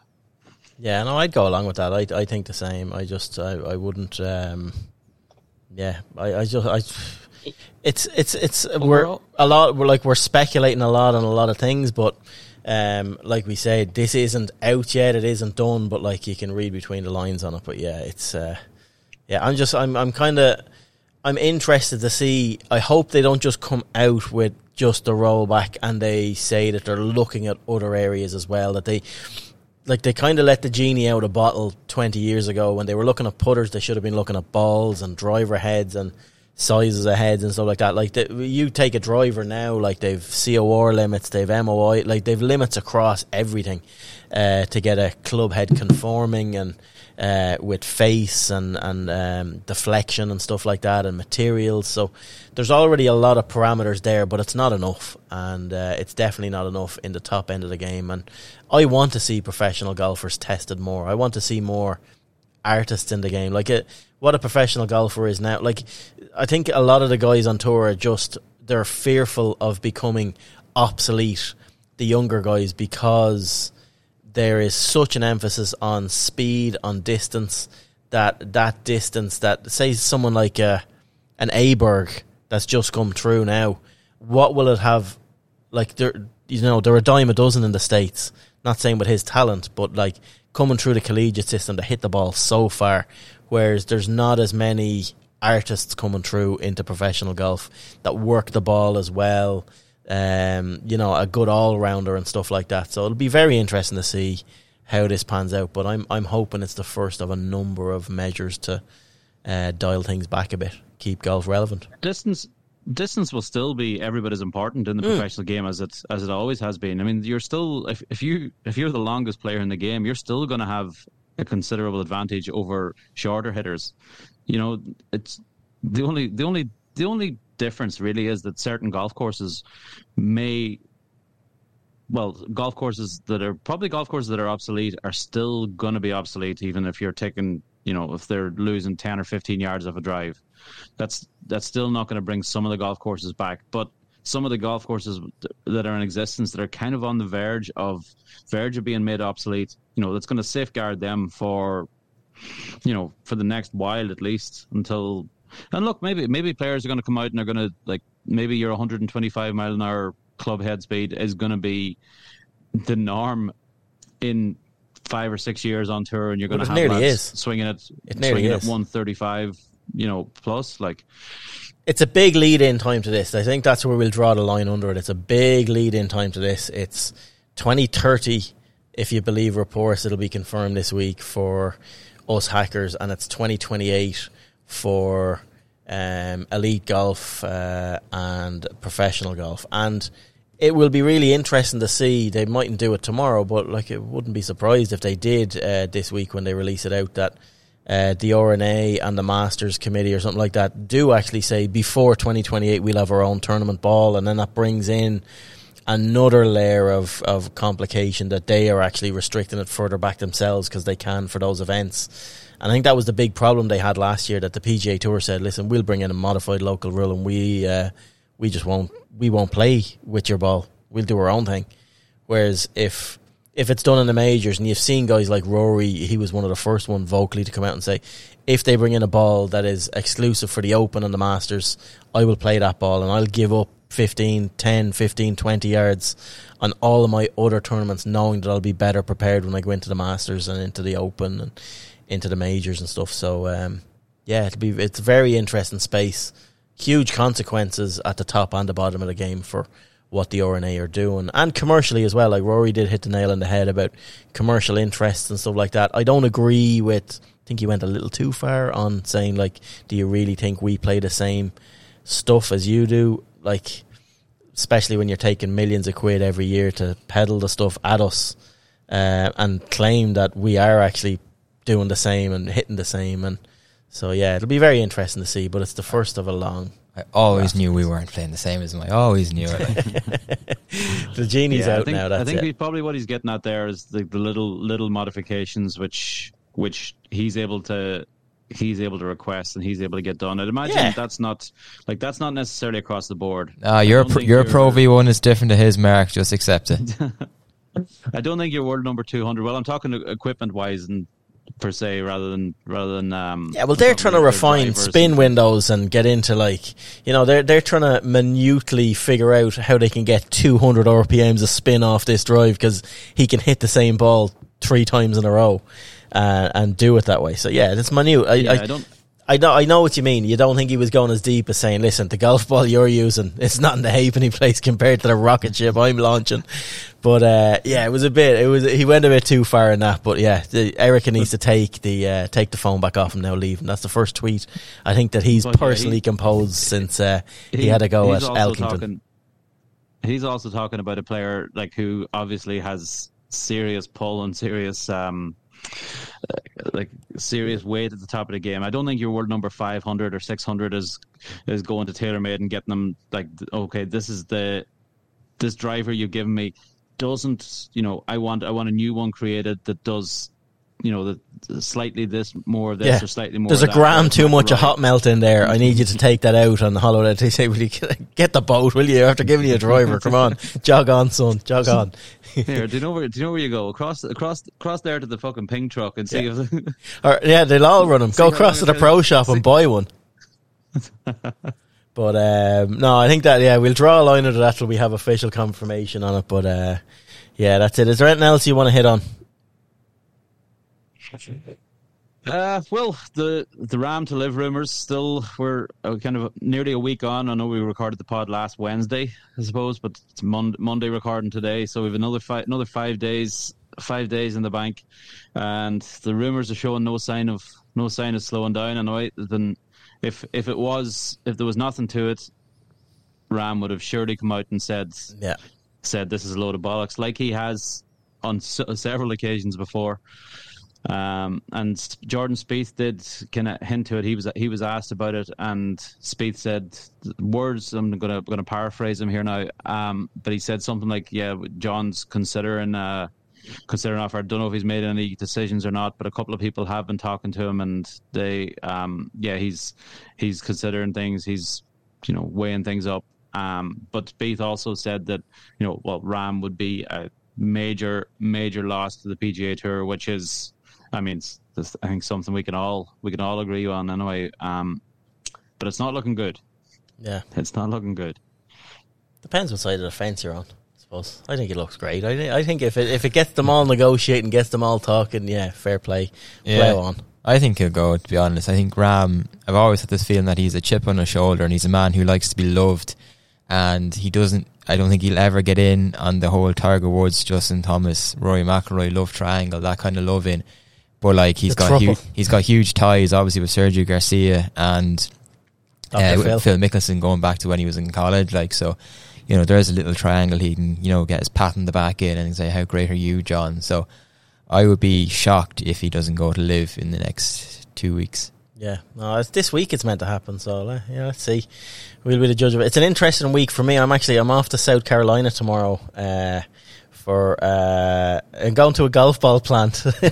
Yeah, no, I'd go along with that. I I think the same. I just I, I wouldn't. Um, yeah, I, I just I. It's it's it's we're a lot. We're like we're speculating a lot on a lot of things, but um, like we said, this isn't out yet. It isn't done, but like you can read between the lines on it. But yeah, it's uh, yeah. I'm just I'm I'm kind of I'm interested to see. I hope they don't just come out with just the rollback and they say that they're looking at other areas as well. That they like they kind of let the genie out of the bottle 20 years ago when they were looking at putters they should have been looking at balls and driver heads and sizes of heads and stuff like that. Like the, you take a driver now like they've COR limits they've MOI like they've limits across everything uh, to get a club head conforming and uh, with face and and um, deflection and stuff like that and materials. So there's already a lot of parameters there but it's not enough. And uh, it's definitely not enough in the top end of the game. And I want to see professional golfers tested more. I want to see more artists in the game. Like a, what a professional golfer is now. Like I think a lot of the guys on tour are just they're fearful of becoming obsolete. The younger guys because there is such an emphasis on speed, on distance. That that distance that say someone like a, an Aberg that's just come through now. What will it have? Like there, you know, there are a dime a dozen in the states. Not saying with his talent, but like coming through the collegiate system to hit the ball so far, whereas there's not as many artists coming through into professional golf that work the ball as well. Um, you know, a good all rounder and stuff like that. So it'll be very interesting to see how this pans out. But I'm I'm hoping it's the first of a number of measures to uh, dial things back a bit, keep golf relevant. Distance distance will still be every bit as important in the professional game as it as it always has been. I mean, you're still if, if you if you're the longest player in the game, you're still going to have a considerable advantage over shorter hitters. You know, it's the only the only the only difference really is that certain golf courses may well, golf courses that are probably golf courses that are obsolete are still going to be obsolete, even if you're taking, you know, if they're losing 10 or 15 yards of a drive. That's that's still not going to bring some of the golf courses back. But some of the golf courses that are in existence that are kind of on the verge of verge of being made obsolete, you know, that's going to safeguard them for, you know, for the next while at least until. And look, maybe maybe players are going to come out and they're going to like maybe your 125 mile an hour club head speed is going to be the norm in five or six years on tour, and you're going to have nearly is. swinging it, It nearly swinging is. at 135, you know, plus. Like, it's a big lead in time to this. I think that's where we'll draw the line under it. It's a big lead in time to this. It's 2030, if you believe reports, it'll be confirmed this week for us hackers, and it's 2028 for um, elite golf uh, and professional golf. And it will be really interesting to see. They mightn't do it tomorrow, but like it wouldn't be surprised if they did uh, this week when they release it out that uh, the R&A and the Masters Committee or something like that do actually say before 2028 we'll have our own tournament ball, and then that brings in another layer of, of complication that they are actually restricting it further back themselves because they can for those events. And I think that was the big problem they had last year that the PGA Tour said, "Listen, we'll bring in a modified local rule, and we uh, we just won't we won't play with your ball. We'll do our own thing." Whereas if if it's done in the majors, and you've seen guys like Rory, he was one of the first one vocally to come out and say, if they bring in a ball that is exclusive for the Open and the Masters, I will play that ball and I'll give up 15, 10, 15, 20 yards on all of my other tournaments, knowing that I'll be better prepared when I go into the Masters and into the Open and into the majors and stuff. So, um, yeah, it'll be it's a very interesting space. Huge consequences at the top and the bottom of the game for what the R&A are doing and commercially as well. Like Rory did hit the nail on the head about commercial interests and stuff like that. I don't agree with. I think he went a little too far on saying like, "Do you really think we play the same stuff as you do?" Like, especially when you're taking millions of quid every year to peddle the stuff at us uh, and claim that we are actually doing the same and hitting the same. And so, yeah, it'll be very interesting to see. But it's the first of a long I always knew we weren't playing the same as him. I always knew it. *laughs* *laughs* the genie's Yeah, I out think, now. That's I think it. he- probably what he's getting at there is the, the little little modifications which which he's able to he's able to request and he's able to get done. I'd imagine Yeah. that's not like that's not necessarily across the board. Ah, I your pro, your you're- Pro V one is different to his, Mark. Just accept it. *laughs* I don't think you're world number two hundred. Well, I'm talking equipment wise and per se rather than rather than um. Yeah, well, they're trying to refine drivers spin windows and get into like you know they're they're trying to minutely figure out how they can get 200 RPMs of spin off this drive because he can hit the same ball three times in a row uh, and do it that way. So yeah, it's minute. I, Yeah, I, I don't. I know I know what you mean. You don't think he was going as deep as saying, "Listen, the golf ball you're using, it's not in the halfpenny place compared to the rocket ship I'm launching." But uh, yeah, it was a bit. It was he went a bit too far in that. But yeah, the, Erica needs to take the uh, take the phone back off him now. Leave him. That's the first tweet I think that he's But, yeah, personally he- composed since uh, he, had a go at Elkington. Talking, he's also talking about a player like who obviously has serious pull and serious um Uh, like serious weight at the top of the game. I don't think your world number 500 or 600 is is going to TaylorMade and getting them like okay, this is the this driver you've given me doesn't, you know, I want I want a new one created that does you know, the, slightly this more of this Yeah. or slightly more. There's a that, gram too much of hot melt in there. I need you to take that out on the holiday. *laughs* They say, "Will you get the boat? Will you?" After giving you a driver, come on, *laughs* jog on, son, jog on. Here, do you know where? Do you know where you go? Across, across, across there to the fucking ping truck and see if. *laughs* Or, yeah, they'll all run them. Go across to the pro shop and buy one. but um, no, I think that yeah, we'll draw a line under that till we have official confirmation on it. But uh, yeah, that's it. Is there anything else you want to hit on? Uh, well, the the Rahm to LIV rumors still we're uh, kind of nearly a week on. I know we recorded the pod last Wednesday, I suppose, but it's Mon- Monday recording today, so we have another five another five days five days in the bank, and the rumors are showing no sign of no sign of slowing down. And I then if if it was if there was nothing to it, Rahm would have surely come out and said Yeah, said this is a load of bollocks, like he has on s- several occasions before. Um, and Jordan Spieth did kind of hint to it. He was he was asked about it, and Spieth said words. I'm gonna gonna paraphrase him here now. Um, but he said something like, "Yeah, Jon's considering uh, considering offer. I don't know if he's made any decisions or not, but a couple of people have been talking to him, and they, um, yeah, he's he's considering things. He's you know weighing things up. Um, but Spieth also said that you know, well, Rahm would be a major major loss to the PGA Tour, which is, I mean, it's, it's, I think something we can all we can all agree on anyway. Um, but it's not looking good. yeah. It's not looking good. Depends what side of the fence you're on. I suppose. I think it looks great. I, thi- I think if it if it gets them all negotiating, gets them all talking, yeah, fair play. Yeah. Plow on. I think he'll go. To be honest, I think Rahm. I've always had this feeling that he's a chip on his shoulder, and he's a man who likes to be loved, and he doesn't. I don't think he'll ever get in on the whole Tiger Woods, Justin Thomas, Rory McIlroy love triangle, that kind of love in. But like he's The got huge, he's got huge ties, obviously with Sergio Garcia and uh, Phil. Phil. Mickelson going back to when he was in college. Like so, you know, there's a little triangle he can you know get his pat on the back in and say, "How great are you, Jon?" So I would be shocked if he doesn't go to LIV in the next two weeks. Yeah, no, it's this week it's meant to happen. So uh, yeah, let's see. We'll be the judge of it. It's an interesting week for me. I'm actually I'm off to South Carolina tomorrow uh, for uh, and going to a golf ball plant. *laughs*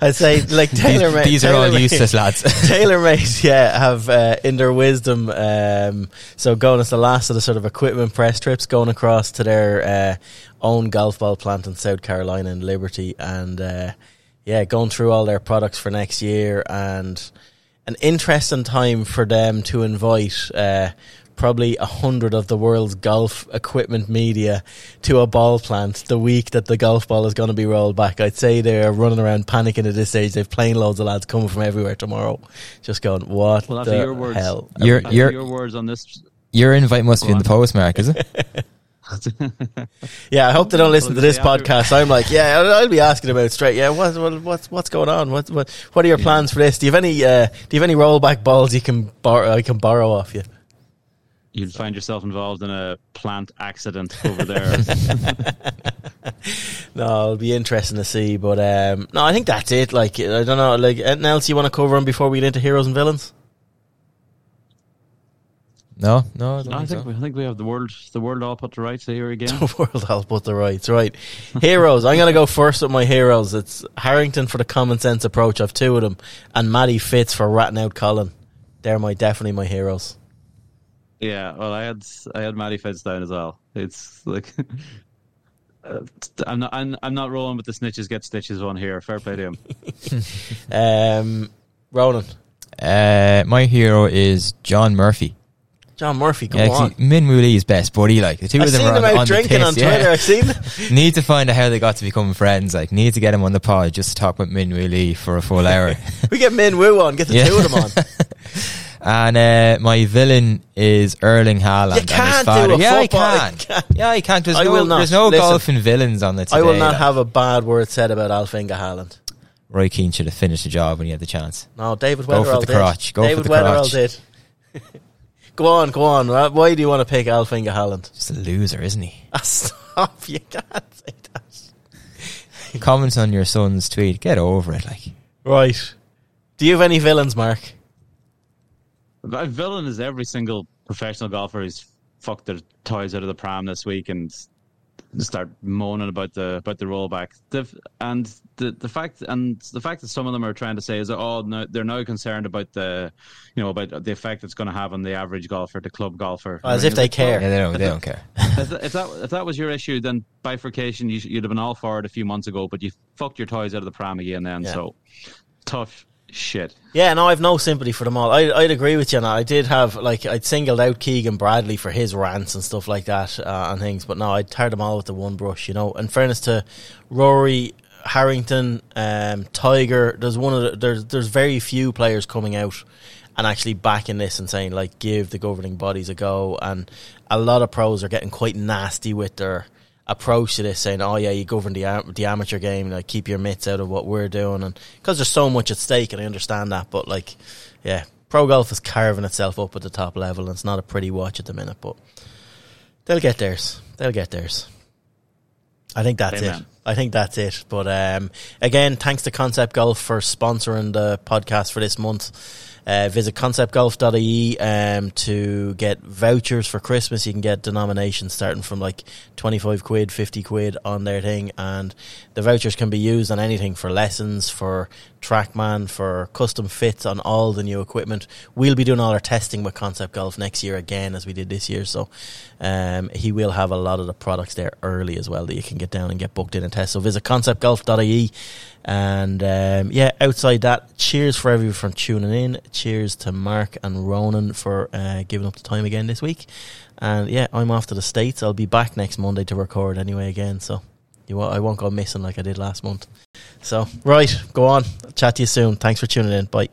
I'd say like Taylor. these, these are all useless lads. *laughs* TaylorMade, yeah, have uh, in their wisdom. Um, so going as the last of the sort of equipment press trips, going across to their uh, own golf ball plant in South Carolina in Liberty, and uh, yeah, going through all their products for next year, and an interesting time for them to invite uh, probably a hundred of the world's golf equipment media to a ball plant the week that the golf ball is going to be rolled back. I'd say they're running around panicking at this stage. They've plane loads of lads coming from everywhere tomorrow, just going, "What Well, the your words- hell?" Your your your words on this. your invite must Go be in on. the postmark, is it? *laughs* *laughs* Yeah, I hope they don't listen to this they have to- podcast. I'm like, yeah, I'll, I'll be asking about it straight. Yeah, what, what, what's what's going on? What, what what are your plans for this? Do you have any uh, do you have any rollback balls you can borrow? I can borrow off you. You'd find yourself involved in a plant accident over *laughs* there. *laughs* No, it'll be interesting to see. But um, no, I think that's it. Like, I don't know. Like, anything else you want to cover on before we get into heroes and villains? No, no, I don't I think think so. we, I think we have the world the world all put to rights here again. *laughs* The world all put the rights right. Heroes. I'm going to go first with my heroes. It's Harrington for the common sense approach. I've two of them, and Matty Fitz for ratting out Colin. They're my definitely my heroes. Yeah, well, I had I had Matty Fitz down as well. It's like *laughs* uh, I'm not I'm, I'm not rolling with the snitches get stitches one here. Fair play to him. *laughs* Um, Ronan, Uh, my hero is John Murphy. John Murphy, come Yeah, on. actually, Min Woo Lee's best buddy. Like the two I've of them seen are him on, out on the drinking piss, on yeah. Twitter. I've seen. *laughs* Need to find out how they got to become friends. Like, need to get him on the pod just to talk with Min Woo Lee for a full hour. We get Min Woo on. Get the Yeah. two of them on. And uh, my villain is Erling Haaland. You and can't his do father. a yeah, I can. can't. Yeah, I can't. There's I no, not. There's no Listen, golfing villains on the today. I will not like. have a bad word said about Alf-Inge Haaland. Roy Keane should have finished the job when he had the chance. No, David Go Weatherall for the did. crotch. Go for David the crotch. did. *laughs* go on, go on. Why do you want to pick Alf-Inge Haaland? Just a loser, isn't he? *laughs* Stop! You can't say that. Comment on your son's tweet. Get over it. Like, Right. Do you have any villains, Mark? My villain is every single professional golfer who's fucked their toys out of the pram this week and start moaning about the about the rollback. The, and the the fact and the fact that some of them are trying to say is that oh no, they're now concerned about the you know about the effect it's going to have on the average golfer, the club golfer. Oh, as if they care. yeah, they don't. They don't care. if, that, if that if that was your issue, then bifurcation you, you'd have been all for it a few months ago. But you fucked your toys out of the pram again. Then Yeah. so tough shit. Yeah, no, I've no sympathy for them all. I, I'd agree with you. And I did have like I'd singled out Keegan Bradley for his rants and stuff like that uh, and things, but no, I'd tear them all with the one brush. You know, in fairness to Rory Harrington, um, Tiger, there's one of the, there's there's very few players coming out and actually backing this and saying like give the governing bodies a go. And a lot of pros are getting quite nasty with their approach to this, saying, "Oh yeah, you govern the the amateur game, like keep your mitts out of what we're doing," and because there's so much at stake, and I understand that, but like, yeah, pro golf is carving itself up at the top level, and it's not a pretty watch at the minute, but they'll get theirs. They'll get theirs. I think that's it. I think that's it. But um, again, thanks to Concept Golf for sponsoring the podcast for this month. Uh, visit conceptgolf.ie um, to get vouchers for Christmas. You can get denominations starting from like 25 quid, 50 quid on their thing. And the vouchers can be used on anything for lessons, for TrackMan, for custom fits on all the new equipment. We'll be doing all our testing with Concept Golf next year again, as we did this year. So um, he will have a lot of the products there early as well that you can get down and get booked in and test. So visit conceptgolf.ie. And um, yeah, outside that, cheers for everyone for tuning in. Cheers to Mark and Ronan for uh, giving up the time again this week. And yeah, I'm off to the States. I'll be back next Monday to record anyway again. So you won't, I won't go missing like I did last month. So, right, go on. Chat to you soon. Thanks for tuning in. Bye.